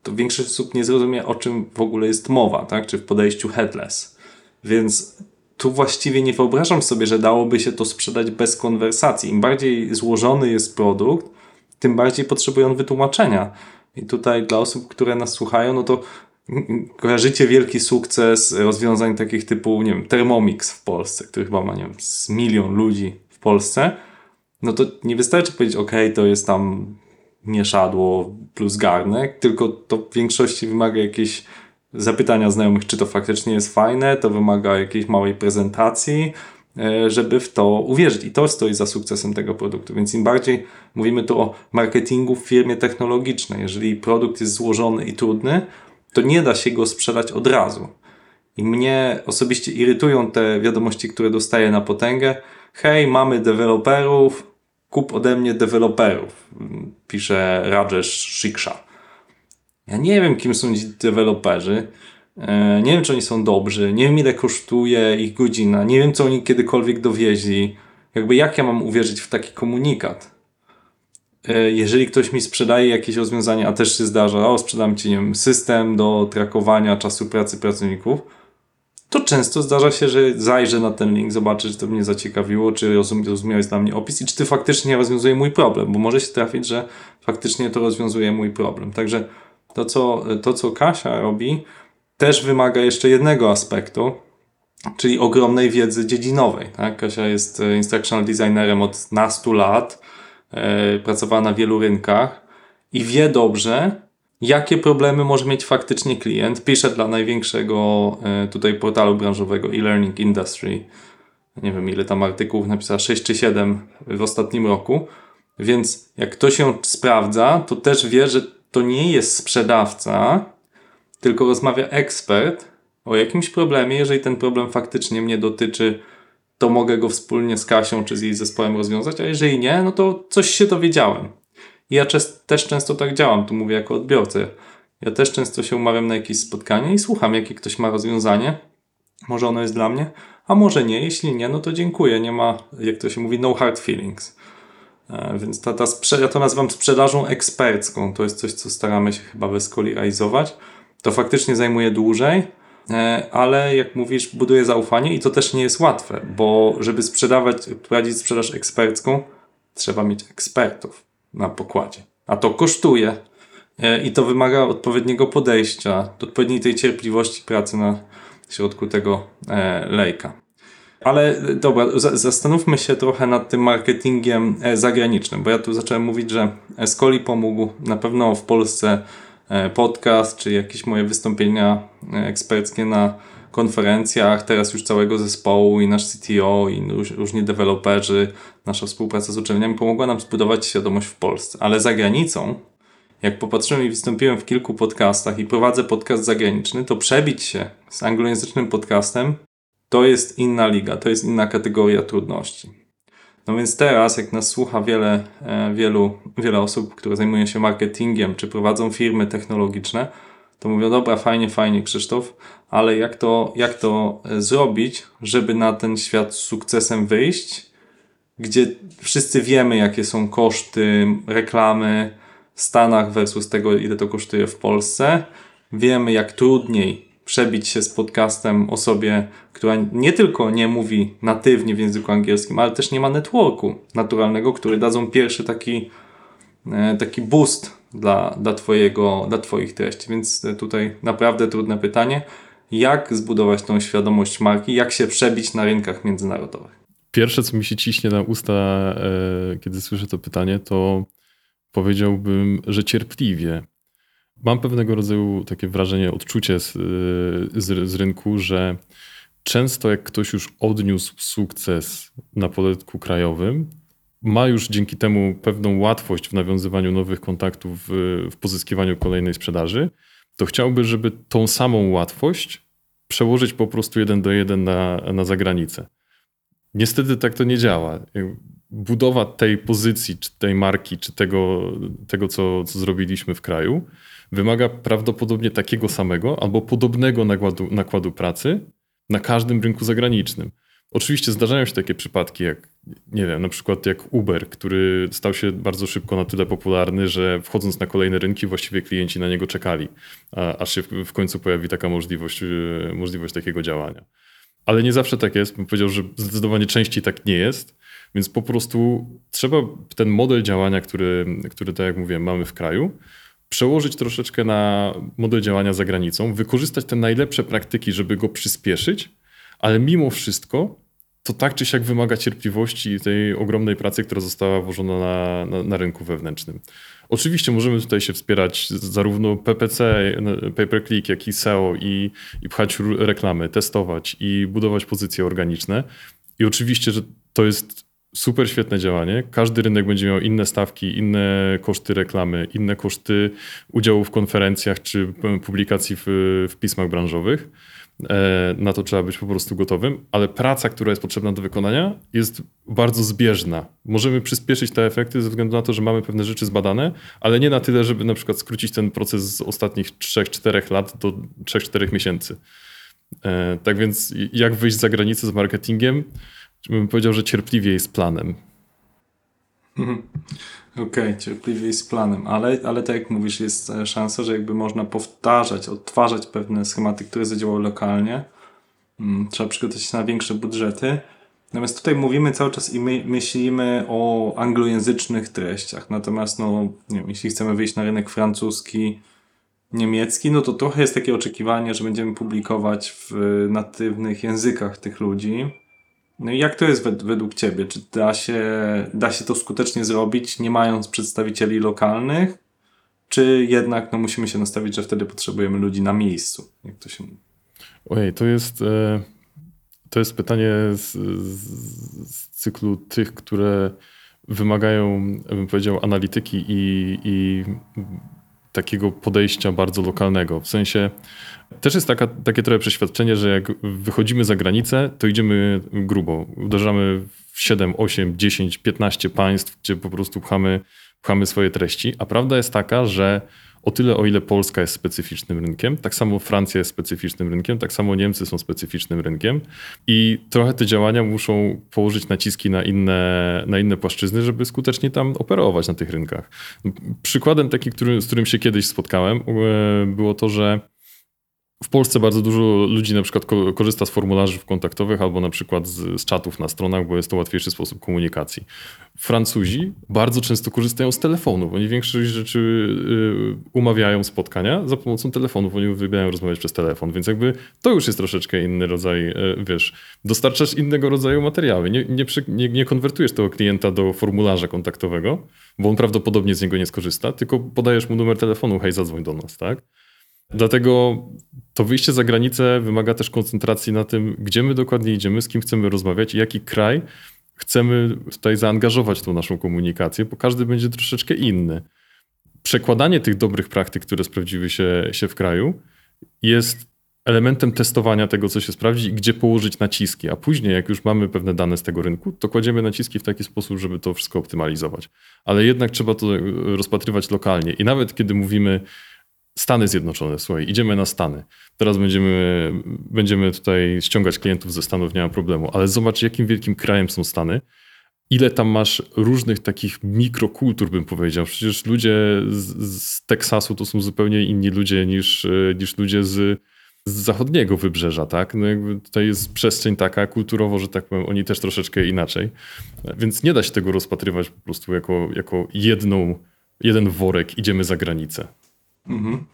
to większość osób nie zrozumie, o czym w ogóle jest mowa, tak? Czy w podejściu headless. Więc tu właściwie nie wyobrażam sobie, że dałoby się to sprzedać bez konwersacji. Im bardziej złożony jest produkt, tym bardziej potrzebuje on wytłumaczenia. I tutaj dla osób, które nas słuchają, no to kojarzycie wielki sukces rozwiązań takich typu, nie wiem, Thermomix w Polsce, który chyba ma, nie wiem, z milion ludzi w Polsce, no to nie wystarczy powiedzieć, ok, to jest tam mieszadło plus garnek, tylko to w większości wymaga jakiejś zapytania znajomych, czy to faktycznie jest fajne, to wymaga jakiejś małej prezentacji, e, żeby w to uwierzyć. I to stoi za sukcesem tego produktu. Więc im bardziej mówimy tu o marketingu w firmie technologicznej, jeżeli produkt jest złożony i trudny, to nie da się go sprzedać od razu. I mnie osobiście irytują te wiadomości, które dostaję na potęgę. Hej, mamy deweloperów, kup ode mnie deweloperów, pisze Rajesh Shiksha. Ja nie wiem, kim są ci deweloperzy. E, nie wiem, czy oni są dobrzy. Nie wiem, ile kosztuje ich godzina. Nie wiem, co oni kiedykolwiek dowieźli. Jakby jak ja mam uwierzyć w taki komunikat? E, jeżeli ktoś mi sprzedaje jakieś rozwiązanie, a też się zdarza, o sprzedam ci nie wiem, system do trakowania czasu pracy pracowników, to często zdarza się, że zajrzę na ten link, zobaczę, czy to mnie zaciekawiło, czy rozumiałeś dla mnie opis i czy ty faktycznie rozwiązuje mój problem, bo może się trafić, że faktycznie to rozwiązuje mój problem. Także to, co, to, co Kasia robi, też wymaga jeszcze jednego aspektu, czyli ogromnej wiedzy dziedzinowej. Tak? Kasia jest e, instructional designerem od nastu lat, pracowała na wielu rynkach i wie dobrze, jakie problemy może mieć faktycznie klient. Pisze dla największego e, tutaj portalu branżowego e-learning industry. Nie wiem ile tam artykułów napisała, 6 czy 7 w ostatnim roku. Więc jak ktoś się sprawdza, to też wie, że to nie jest sprzedawca, tylko rozmawia ekspert o jakimś problemie. Jeżeli ten problem faktycznie mnie dotyczy, to mogę go wspólnie z Kasią czy z jej zespołem rozwiązać, a jeżeli nie, no to coś się dowiedziałem. I ja też często tak działam, tu mówię jako odbiorca. Ja też często się umawiam na jakieś spotkanie i słucham, jakie ktoś ma rozwiązanie. Może ono jest dla mnie, a może nie. Jeśli nie, no to dziękuję. Nie ma, jak to się mówi, no hard feelings. E, więc ta, ta sprze- ja to nazywam sprzedażą ekspercką. To jest coś, co staramy się chyba wyskoli realizować. To faktycznie zajmuje dłużej, ale jak mówisz, buduje zaufanie i to też nie jest łatwe, bo żeby sprzedawać, prowadzić sprzedaż ekspercką, trzeba mieć ekspertów na pokładzie. A to kosztuje e, i to wymaga odpowiedniego podejścia, odpowiedniej tej cierpliwości pracy na środku tego e, lejka. Ale dobra, zastanówmy się trochę nad tym marketingiem zagranicznym, bo ja tu zacząłem mówić, że Escoli pomógł na pewno w Polsce e, podcast, czy jakieś moje wystąpienia e, eksperckie na konferencjach, teraz już całego zespołu i nasz CTO i różni deweloperzy, nasza współpraca z uczelniami pomogła nam zbudować świadomość w Polsce. Ale za granicą, jak popatrzyłem i wystąpiłem w kilku podcastach i prowadzę podcast zagraniczny, to przebić się z anglojęzycznym podcastem to jest inna liga, to jest inna kategoria trudności. No więc teraz, jak nas słucha wiele, e, wielu, wiele osób, które zajmują się marketingiem, czy prowadzą firmy technologiczne, to mówią, dobra, fajnie, fajnie Krzysztof, ale jak to, jak to e, zrobić, żeby na ten świat z sukcesem wyjść, gdzie wszyscy wiemy, jakie są koszty reklamy w Stanach versus tego, ile to kosztuje w Polsce. Wiemy, jak trudniej przebić się z podcastem osobie, która nie tylko nie mówi natywnie w języku angielskim, ale też nie ma networku naturalnego, który dadzą pierwszy taki, e, taki boost dla, dla, twojego, dla Twoich treści. Więc tutaj naprawdę trudne pytanie. Jak zbudować tą świadomość marki? Jak się przebić na rynkach międzynarodowych? Pierwsze, co mi się ciśnie na usta, e, kiedy słyszę to pytanie, to powiedziałbym, że cierpliwie. Mam pewnego rodzaju takie wrażenie, odczucie z, z, z rynku, że często jak ktoś już odniósł sukces na poletku krajowym, ma już dzięki temu pewną łatwość w nawiązywaniu nowych kontaktów, w, w pozyskiwaniu kolejnej sprzedaży, to chciałby, żeby tą samą łatwość przełożyć po prostu jeden do jeden na, na zagranicę. Niestety tak to nie działa. Budowa tej pozycji, czy tej marki, czy tego, tego co, co zrobiliśmy w kraju, wymaga prawdopodobnie takiego samego albo podobnego nakładu, nakładu pracy na każdym rynku zagranicznym. Oczywiście zdarzają się takie przypadki, jak nie wiem, na przykład jak Uber, który stał się bardzo szybko na tyle popularny, że wchodząc na kolejne rynki, właściwie klienci na niego czekali, aż się w końcu pojawi taka możliwość, e, możliwość takiego działania. Ale nie zawsze tak jest. Bym powiedział, że zdecydowanie częściej tak nie jest. Więc po prostu trzeba ten model działania, który, który tak jak mówiłem, mamy w kraju, przełożyć troszeczkę na model działania za granicą, wykorzystać te najlepsze praktyki, żeby go przyspieszyć, ale mimo wszystko to tak czy siak wymaga cierpliwości i tej ogromnej pracy, która została włożona na, na, na, rynku wewnętrznym. Oczywiście możemy tutaj się wspierać zarówno PPC, pay per click, jak i SEO i, i pchać reklamy, testować i budować pozycje organiczne. I oczywiście, że to jest super świetne działanie. Każdy rynek będzie miał inne stawki, inne koszty reklamy, inne koszty udziału w konferencjach czy publikacji w, w pismach branżowych. E, na to trzeba być po prostu gotowym, ale praca, która jest potrzebna do wykonania, jest bardzo zbieżna. Możemy przyspieszyć te efekty ze względu na to, że mamy pewne rzeczy zbadane, ale nie na tyle, żeby na przykład skrócić ten proces z ostatnich 3-4 lat do 3-4 miesięcy. E, tak więc, jak wyjść za granicę z marketingiem? Bym powiedział, że cierpliwie z planem. Okej, okay, cierpliwie z planem, ale, ale tak jak mówisz, jest e, szansa, że jakby można powtarzać, odtwarzać pewne schematy, które zadziałały lokalnie. Hmm, trzeba przygotować się na większe budżety. Natomiast tutaj mówimy cały czas i my myślimy o anglojęzycznych treściach. Natomiast no, nie wiem, jeśli chcemy wyjść na rynek francuski, niemiecki, no to trochę jest takie oczekiwanie, że będziemy publikować w natywnych językach tych ludzi no i jak to jest według Ciebie? Czy da się, da się to skutecznie zrobić, nie mając przedstawicieli lokalnych? Czy jednak no, musimy się nastawić, że wtedy potrzebujemy ludzi na miejscu? Jak to się mówi? Ojej, to jest, e, to jest pytanie z, z cyklu tych, które wymagają, bym powiedział, analityki i, i takiego podejścia bardzo lokalnego. W sensie też jest taka, takie trochę przeświadczenie, że jak wychodzimy za granicę, to idziemy grubo. Uderzamy w 7, 8, 10, 15 państw, gdzie po prostu pchamy, pchamy swoje treści. A prawda jest taka, że o tyle, o ile Polska jest specyficznym rynkiem, tak samo Francja jest specyficznym rynkiem, tak samo Niemcy są specyficznym rynkiem i trochę te działania muszą położyć naciski na inne, na inne płaszczyzny, żeby skutecznie tam operować na tych rynkach. Przykładem taki, który, z którym się kiedyś spotkałem, e, było to, że w Polsce bardzo dużo ludzi na przykład korzysta z formularzy kontaktowych albo na przykład z, z, czatów na stronach, bo jest to łatwiejszy sposób komunikacji. Francuzi bardzo często korzystają z telefonów. Oni większość rzeczy y, umawiają spotkania za pomocą telefonów. Oni uwielbiają rozmawiać przez telefon, więc jakby to już jest troszeczkę inny rodzaj, y, wiesz, dostarczasz innego rodzaju materiały. Nie, nie, nie, nie konwertujesz tego klienta do formularza kontaktowego, bo on prawdopodobnie z niego nie skorzysta, tylko podajesz mu numer telefonu, hej, zadzwoń do nas, tak? Dlatego to wyjście za granicę wymaga też koncentracji na tym, gdzie my dokładnie idziemy, z kim chcemy rozmawiać i jaki kraj chcemy tutaj zaangażować tą naszą komunikację, bo każdy będzie troszeczkę inny. Przekładanie tych dobrych praktyk, które sprawdziły się, się w kraju, jest elementem testowania tego, co się sprawdzi i gdzie położyć naciski. A później, jak już mamy pewne dane z tego rynku, to kładziemy naciski w taki sposób, żeby to wszystko optymalizować. Ale jednak trzeba to rozpatrywać lokalnie. I nawet kiedy mówimy, Stany Zjednoczone, słuchaj, idziemy na Stany. Teraz będziemy, będziemy tutaj ściągać klientów ze Stanów, nie ma problemu, ale zobacz, jakim wielkim krajem są Stany. Ile tam masz różnych takich mikrokultur, bym powiedział. Przecież ludzie z, z Teksasu to są zupełnie inni ludzie niż, niż ludzie z, z zachodniego wybrzeża, tak? No jakby tutaj jest przestrzeń taka kulturowo, że tak powiem, oni też troszeczkę inaczej. Więc nie da się tego rozpatrywać po prostu jako, jako jedną, jeden worek, idziemy za granicę. Mhm.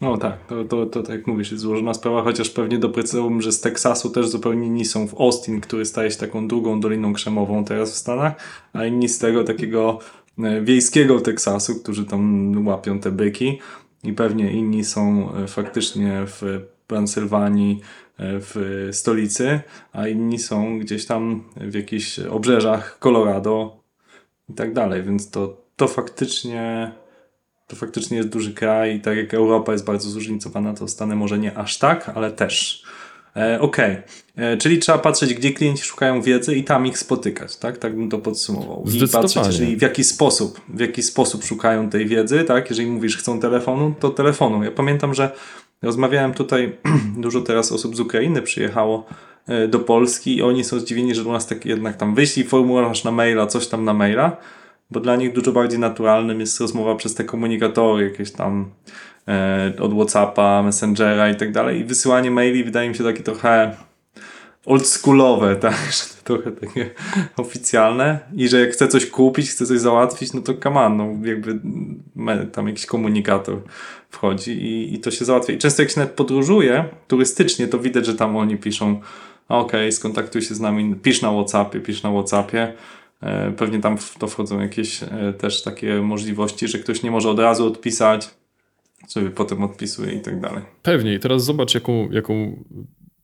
No tak, to, to, to tak jak mówisz, jest złożona sprawa, chociaż pewnie doprecyzowałbym, że z Teksasu też zupełnie inni są w Austin, który staje się taką drugą doliną krzemową teraz w Stanach, a inni z tego takiego e, wiejskiego Teksasu, którzy tam łapią te byki i pewnie inni są e, faktycznie w Pensylwanii, e, w stolicy, a inni są gdzieś tam w jakichś obrzeżach Colorado i tak dalej, więc to, to faktycznie to faktycznie jest duży kraj i tak jak Europa jest bardzo zróżnicowana, to Stany może nie aż tak, ale też. E, Okej, okay. E, czyli trzeba patrzeć, gdzie klienci szukają wiedzy i tam ich spotykać, tak? Tak bym to podsumował. I patrzeć, jeżeli w jaki sposób, w jaki sposób szukają tej wiedzy, tak? Jeżeli mówisz, chcą telefonu, to telefonu. Ja pamiętam, że rozmawiałem tutaj, dużo teraz osób z Ukrainy przyjechało e, do Polski i oni są zdziwieni, że u nas tak jednak tam wyślij formularz na maila, coś tam na maila, bo dla nich dużo bardziej naturalnym jest rozmowa przez te komunikatory, jakieś tam e, od Whatsappa, Messengera i tak dalej. I wysyłanie maili wydaje mi się takie trochę oldschoolowe, tak? Trochę takie oficjalne i że jak chcę coś kupić, chcę coś załatwić, no to come on, no jakby tam jakiś komunikator wchodzi i, i to się załatwia. I często jak się nawet podróżuje turystycznie, to widać, że tam oni piszą okej, okay, skontaktuj się z nami, pisz na Whatsappie, pisz na Whatsappie pewnie tam w to wchodzą jakieś e, też takie możliwości, że ktoś nie może od razu odpisać, sobie potem odpisuje i tak dalej. Pewnie. I teraz zobacz, jaką, jaką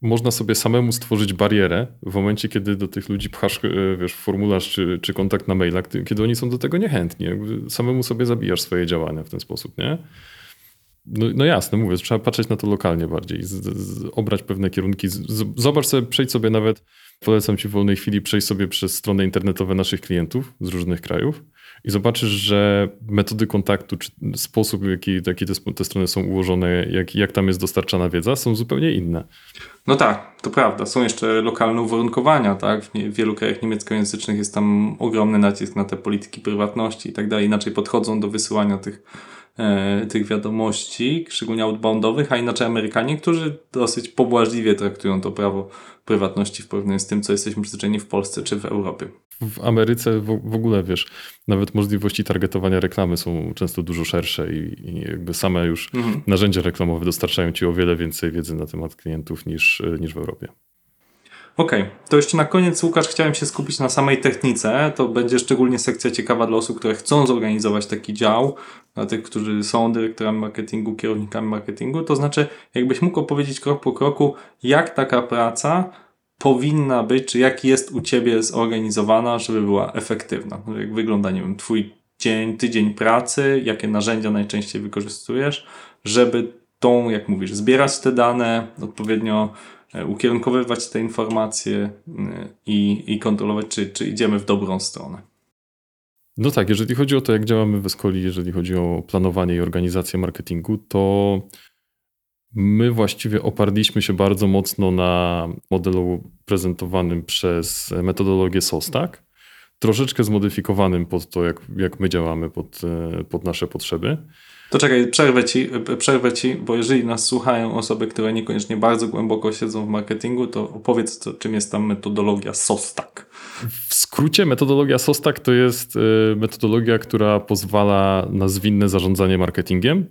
można sobie samemu stworzyć barierę w momencie, kiedy do tych ludzi pchasz e, wiesz, formularz czy, czy kontakt na maila, kiedy oni są do tego niechętni. Jakby samemu sobie zabijasz swoje działania w ten sposób, nie? No, no jasne, mówię, trzeba patrzeć na to lokalnie bardziej, z, z, obrać pewne kierunki. Z, zobacz sobie, przejdź sobie nawet, polecam ci w wolnej chwili przejść sobie przez strony internetowe naszych klientów z różnych krajów i zobaczysz, że metody kontaktu, czy sposób, w jaki, jaki te, te, strony są ułożone, jak, jak tam jest dostarczana wiedza, są zupełnie inne. No tak, to prawda. Są jeszcze lokalne uwarunkowania, tak? W, nie, w wielu krajach niemieckojęzycznych jest tam ogromny nacisk na te polityki prywatności i tak dalej. Inaczej podchodzą do wysyłania tych tych wiadomości, szczególnie outboundowych, a inaczej Amerykanie, którzy dosyć pobłażliwie traktują to prawo prywatności w porównaniu z tym, co jesteśmy przyzwyczajeni w Polsce czy w Europie. W Ameryce w, w ogóle, wiesz, nawet możliwości targetowania reklamy są często dużo szersze i, i jakby same już mhm. narzędzia reklamowe dostarczają ci o wiele więcej wiedzy na temat klientów niż, niż w Europie. Okej, okay. to jeszcze na koniec, Łukasz, chciałem się skupić na samej technice. To będzie szczególnie sekcja ciekawa dla osób, które chcą zorganizować taki dział, dla tych, którzy są dyrektorami marketingu, kierownikami marketingu. To znaczy, jakbyś mógł opowiedzieć krok po kroku, jak taka praca powinna być, czy jak jest u Ciebie zorganizowana, żeby była efektywna. Jak wygląda, nie wiem, Twój dzień, tydzień pracy, jakie narzędzia najczęściej wykorzystujesz, żeby tą, jak mówisz, zbierać te dane, odpowiednio ukierunkowywać te informacje e, i, i kontrolować, czy, czy idziemy w dobrą stronę. No tak, jeżeli chodzi o to, jak działamy w Escoli, jeżeli chodzi o planowanie i organizację marketingu, to my właściwie oparliśmy się bardzo mocno na modelu prezentowanym przez metodologię SOSTAK, troszeczkę zmodyfikowanym pod to, jak, jak my działamy, pod, e, pod nasze potrzeby. To czekaj, przerwę ci, przerwę ci, bo jeżeli nas słuchają osoby, które niekoniecznie bardzo głęboko siedzą w marketingu, to opowiedz, czym jest ta metodologia SOSTAK. W skrócie metodologia SOSTAK to jest y, metodologia, która pozwala na zwinne zarządzanie marketingiem.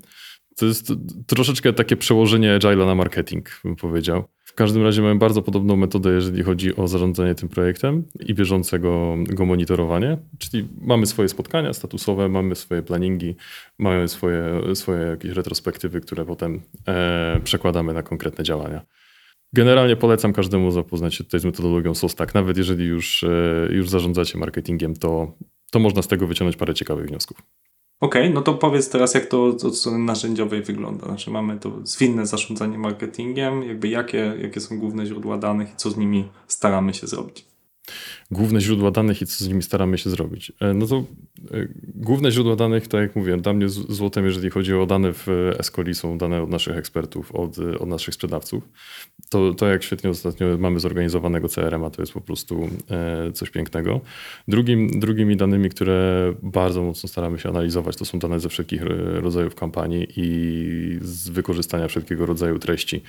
To jest troszeczkę takie przełożenie Agile'a na marketing, bym powiedział. Każdym razie mamy bardzo podobną metodę, jeżeli chodzi o zarządzanie tym projektem i bieżącego go monitorowanie. Czyli mamy swoje spotkania statusowe, mamy swoje planningi, mamy swoje, swoje jakieś retrospektywy, które potem e, przekładamy na konkretne działania. Generalnie polecam każdemu zapoznać się tutaj z metodologią SOSTAK. Nawet jeżeli już, e, już zarządzacie marketingiem, to, to można z tego wyciągnąć parę ciekawych wniosków. Okej, okay, no to powiedz teraz, jak to od strony narzędziowej wygląda. Znaczy mamy to zwinne zarządzanie marketingiem, jakby jakie, jakie są główne źródła danych i co z nimi staramy się zrobić główne źródła danych i co z nimi staramy się zrobić. E, no to e, główne źródła danych, tak jak mówiłem, dla mnie złotem, jeżeli chodzi o dane w Escoli, są dane od naszych ekspertów, od, od naszych sprzedawców. To, to jak świetnie ostatnio mamy zorganizowanego CRM-a, to jest po prostu e, coś pięknego. Drugim, drugimi danymi, które bardzo mocno staramy się analizować, to są dane ze wszelkich rodzajów kampanii i z wykorzystania wszelkiego rodzaju treści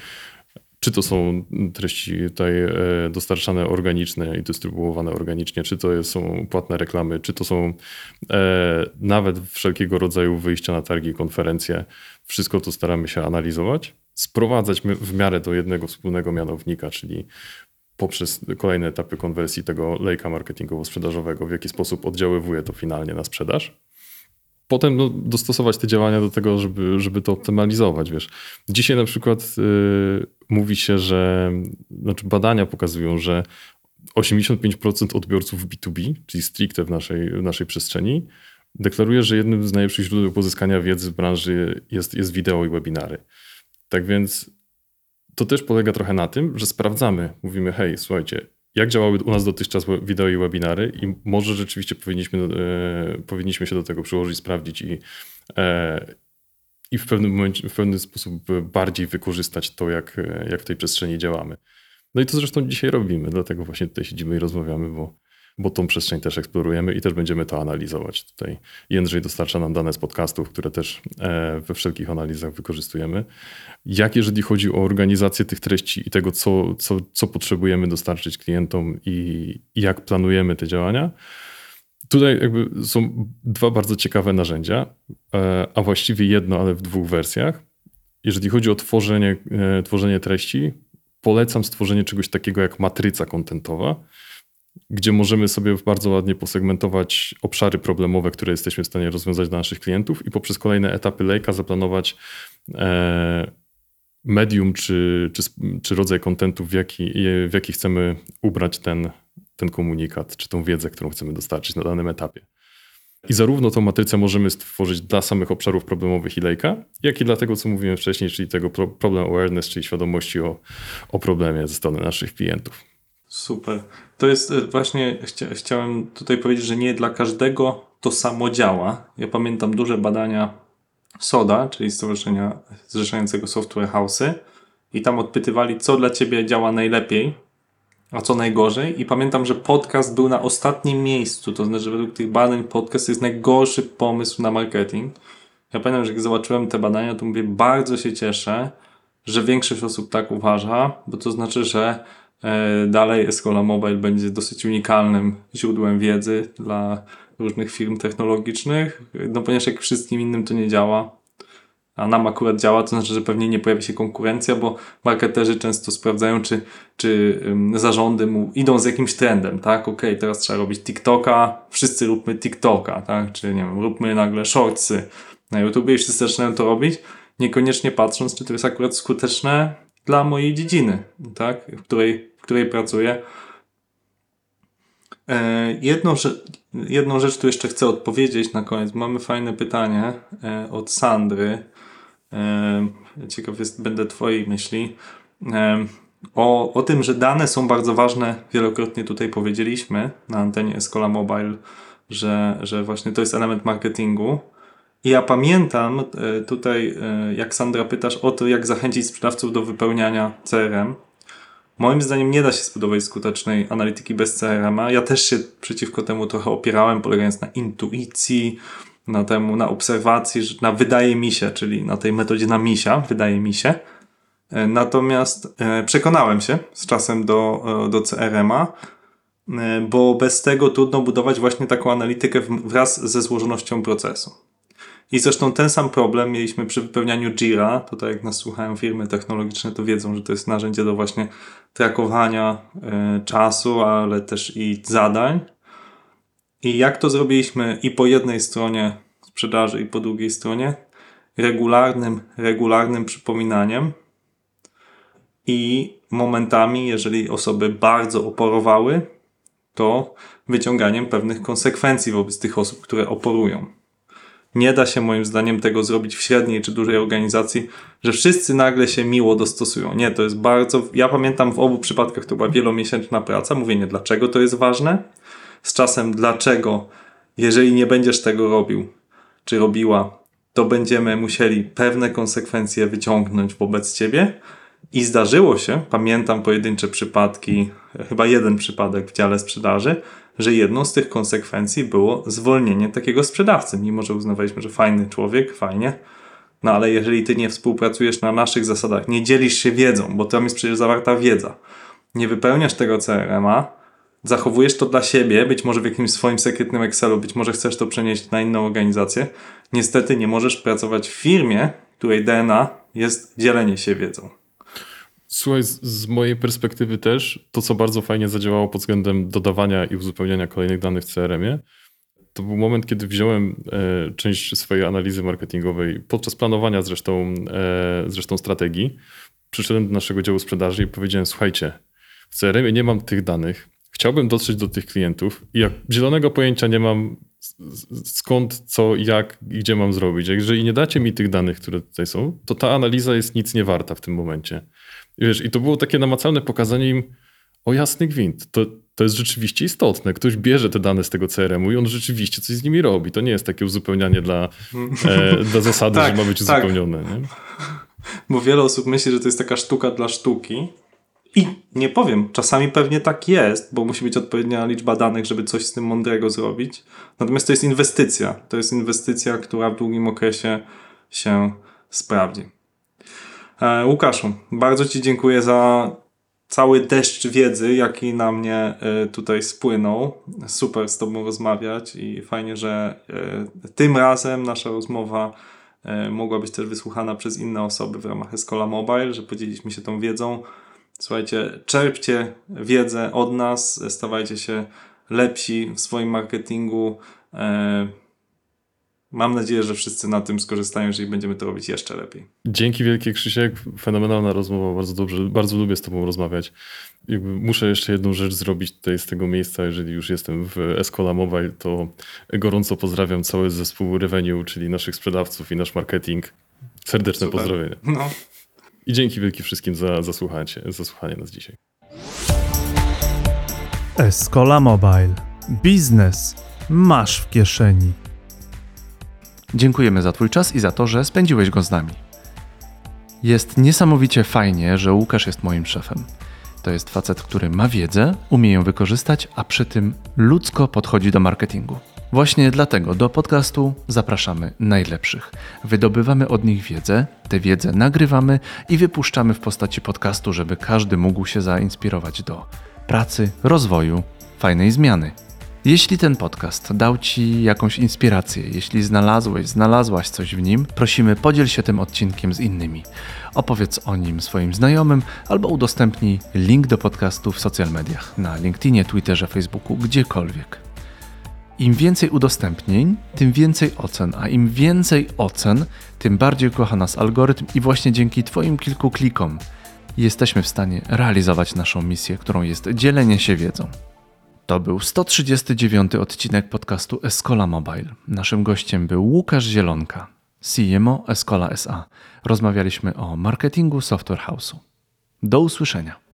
czy to są treści tutaj e, dostarczane organiczne i dystrybuowane organicznie, czy to są płatne reklamy, czy to są e, nawet wszelkiego rodzaju wyjścia na targi, konferencje. Wszystko to staramy się analizować, sprowadzać w miarę do jednego wspólnego mianownika, czyli poprzez kolejne etapy konwersji tego lejka marketingowo-sprzedażowego, w jaki sposób oddziaływuje to finalnie na sprzedaż potem no, dostosować te działania do tego, żeby, żeby to optymalizować. Wiesz. Dzisiaj na przykład y, mówi się, że znaczy badania pokazują, że 85% odbiorców B2B, czyli stricte w naszej, w naszej przestrzeni, deklaruje, że jednym z najlepszych źródeł pozyskania wiedzy w branży jest, jest wideo i webinary. Tak więc to też polega trochę na tym, że sprawdzamy, mówimy, hej, słuchajcie, jak działały u nas dotychczas wideo i webinary i może rzeczywiście powinniśmy, e, powinniśmy się do tego przyłożyć, sprawdzić i, e, i w pewnym momencie, w pewien sposób bardziej wykorzystać to, jak, jak w tej przestrzeni działamy. No i to zresztą dzisiaj robimy, dlatego właśnie tutaj siedzimy i rozmawiamy, bo bo tą przestrzeń też eksplorujemy i też będziemy to analizować. Tutaj Jędrzej dostarcza nam dane z podcastów, które też e, we wszelkich analizach wykorzystujemy. Jak jeżeli chodzi o organizację tych treści i tego, co, co, co potrzebujemy dostarczyć klientom i, jak planujemy te działania, Tutaj jakby są dwa bardzo ciekawe narzędzia, e, a właściwie jedno, ale w dwóch wersjach. Jeżeli chodzi o tworzenie, e, tworzenie treści, polecam stworzenie czegoś takiego jak matryca kontentowa gdzie możemy sobie bardzo ładnie posegmentować obszary problemowe, które jesteśmy w stanie rozwiązać dla naszych klientów i poprzez kolejne etapy lejka zaplanować e, medium czy, czy, czy rodzaj kontentu, w jaki, w jaki chcemy ubrać ten, ten komunikat, czy tą wiedzę, którą chcemy dostarczyć na danym etapie. I zarówno tą matrycę możemy stworzyć dla samych obszarów problemowych i lejka, jak i dla tego, co mówiłem wcześniej, czyli tego problem awareness, czyli świadomości o, o problemie ze strony naszych klientów. Super. To jest e, właśnie, chcia, chciałem tutaj powiedzieć, że nie dla każdego to samo działa. Ja pamiętam duże badania SODA, czyli Stowarzyszenia Zrzeszającego Software House'y i tam odpytywali, co dla Ciebie działa najlepiej, a co najgorzej. I pamiętam, że podcast był na ostatnim miejscu, to znaczy, według tych badań podcast jest najgorszy pomysł na marketing. Ja pamiętam, że jak zobaczyłem te badania, to mówię, bardzo się cieszę, że większość osób tak uważa, bo to znaczy, że dalej Escola Mobile będzie dosyć unikalnym źródłem wiedzy dla różnych firm technologicznych, no ponieważ jak wszystkim innym to nie działa, a nam akurat działa, to znaczy, że pewnie nie pojawi się konkurencja, bo marketerzy często sprawdzają, czy, czy zarządy mu idą z jakimś trendem, tak? Ok, teraz trzeba robić TikToka, wszyscy róbmy TikToka, tak? Czy nie wiem, róbmy nagle shortsy na YouTube i wszyscy zaczynają to robić, niekoniecznie patrząc, czy to jest akurat skuteczne dla mojej dziedziny, tak? W której której pracuję. E, jedną, jedną rzecz tu jeszcze chcę odpowiedzieć na koniec. Mamy fajne pytanie e, od Sandry. E, ciekaw jest, będę Twojej myśli. O, o tym, że dane są bardzo ważne, wielokrotnie tutaj powiedzieliśmy na antenie Escola Mobile, że, że właśnie to jest element marketingu. I ja pamiętam tutaj, jak Sandra pytasz o to, jak zachęcić sprzedawców do wypełniania CRM. Moim zdaniem nie da się zbudować skutecznej analityki bez CRM-a. Ja też się przeciwko temu trochę opierałem, polegając na intuicji, na temu, na obserwacji, na wydaje mi się, czyli na tej metodzie na misia, wydaje mi się. E, Natomiast e, przekonałem się z czasem do, e, do CRM-a, bo bez tego trudno budować właśnie taką analitykę wraz ze złożonością procesu. I zresztą ten sam problem mieliśmy przy wypełnianiu Jira. Tutaj jak nas słuchają firmy technologiczne, to wiedzą, że to jest narzędzie do właśnie trakowania e, czasu, ale też i zadań. I jak to zrobiliśmy i po jednej stronie sprzedaży, i po drugiej stronie? Regularnym, regularnym przypominaniem i momentami, jeżeli osoby bardzo oporowały, to wyciąganiem pewnych konsekwencji wobec tych osób, które oporują. Nie da się moim zdaniem tego zrobić w średniej czy dużej organizacji, że wszyscy nagle się miło dostosują. Nie, to jest bardzo. Ja pamiętam w obu przypadkach to była wielomiesięczna praca. Mówienie, dlaczego to jest ważne. Z czasem, dlaczego, jeżeli nie będziesz tego robił czy robiła, to będziemy musieli pewne konsekwencje wyciągnąć wobec ciebie. I zdarzyło się, pamiętam pojedyncze przypadki, chyba jeden przypadek w dziale sprzedaży, że jedną z tych konsekwencji było zwolnienie takiego sprzedawcy, mimo że uznawaliśmy, że fajny człowiek, fajnie. No ale jeżeli ty nie współpracujesz na naszych zasadach, nie dzielisz się wiedzą, bo tam jest przecież zawarta wiedza, nie wypełniasz tego CRM-a, zachowujesz to dla siebie, być może w jakimś swoim sekretnym Excelu, być może chcesz to przenieść na inną organizację, niestety nie możesz pracować w firmie, której DNA jest dzielenie się wiedzą. Słuchaj, z, mojej perspektywy też, to co bardzo fajnie zadziałało pod względem dodawania i uzupełniania kolejnych danych w CRM-ie, to był moment, kiedy wziąłem e, część swojej analizy marketingowej podczas planowania zresztą, e, zresztą strategii. Przyszedłem do naszego działu sprzedaży i powiedziałem: Słuchajcie, w CRM-ie nie mam tych danych. Chciałbym dotrzeć do tych klientów i jak zielonego pojęcia nie mam skąd, co, jak i gdzie mam zrobić. Jeżeli nie dacie mi tych danych, które tutaj są, to ta analiza jest nic nie warta w tym momencie. I Wiesz, i to było takie namacalne pokazanie im, o jasny gwint, to, to jest rzeczywiście istotne. Ktoś bierze te dane z tego CRM-u i on rzeczywiście coś z nimi robi. To nie jest takie uzupełnianie dla, e, dla zasady, Tak, że ma być tak. uzupełnione. Nie? Bo wiele osób myśli, że to jest taka sztuka dla sztuki. I nie powiem, czasami pewnie tak jest, bo musi być odpowiednia liczba danych, żeby coś z tym mądrego zrobić. Natomiast to jest inwestycja. To jest inwestycja, która w długim okresie się sprawdzi. E, Łukaszu, bardzo Ci dziękuję za cały deszcz wiedzy, jaki na mnie e, tutaj spłynął. Super z Tobą rozmawiać i fajnie, że e, tym razem nasza rozmowa mogła być też wysłuchana przez inne osoby w ramach Escola Mobile, że podzieliliśmy się tą wiedzą. Słuchajcie, czerpcie wiedzę od nas, stawajcie się lepsi w swoim marketingu. Mam nadzieję, że wszyscy na tym skorzystają, jeżeli będziemy to robić jeszcze lepiej. Dzięki wielkie Krzysiek, fenomenalna rozmowa, bardzo dobrze, bardzo lubię z tobą rozmawiać. Jakby muszę jeszcze jedną rzecz zrobić tutaj z tego miejsca, jeżeli już jestem w Escola Mobile, to gorąco pozdrawiam cały zespół Revenue, czyli naszych sprzedawców i nasz marketing. Serdeczne Super. pozdrowienia. No. I dzięki wielkie wszystkim za, za, słuchanie, za słuchanie nas dzisiaj. Escola Mobile. Biznes masz w kieszeni. Dziękujemy za Twój czas i za to, że spędziłeś go z nami. Jest niesamowicie fajnie, że Łukasz jest moim szefem. To jest facet, który ma wiedzę, umie ją wykorzystać, a przy tym ludzko podchodzi do marketingu. Właśnie dlatego do podcastu zapraszamy najlepszych. Wydobywamy od nich wiedzę, tę wiedzę nagrywamy i wypuszczamy w postaci podcastu, żeby każdy mógł się zainspirować do pracy, rozwoju, fajnej zmiany. Jeśli ten podcast dał Ci jakąś inspirację, jeśli znalazłeś, znalazłaś coś w nim, prosimy podziel się tym odcinkiem z innymi. Opowiedz o nim swoim znajomym albo udostępnij link do podcastu w social mediach, na LinkedInie, Twitterze, Facebooku, gdziekolwiek. Im więcej udostępnień, tym więcej ocen, a im więcej ocen, tym bardziej kocha nas algorytm i właśnie dzięki Twoim kilku klikom jesteśmy w stanie realizować naszą misję, którą jest dzielenie się wiedzą. To był 139 odcinek podcastu Escola Mobile. Naszym gościem był Łukasz Zielonka, CMO Escola SA. Rozmawialiśmy o marketingu Software House'u. Do usłyszenia.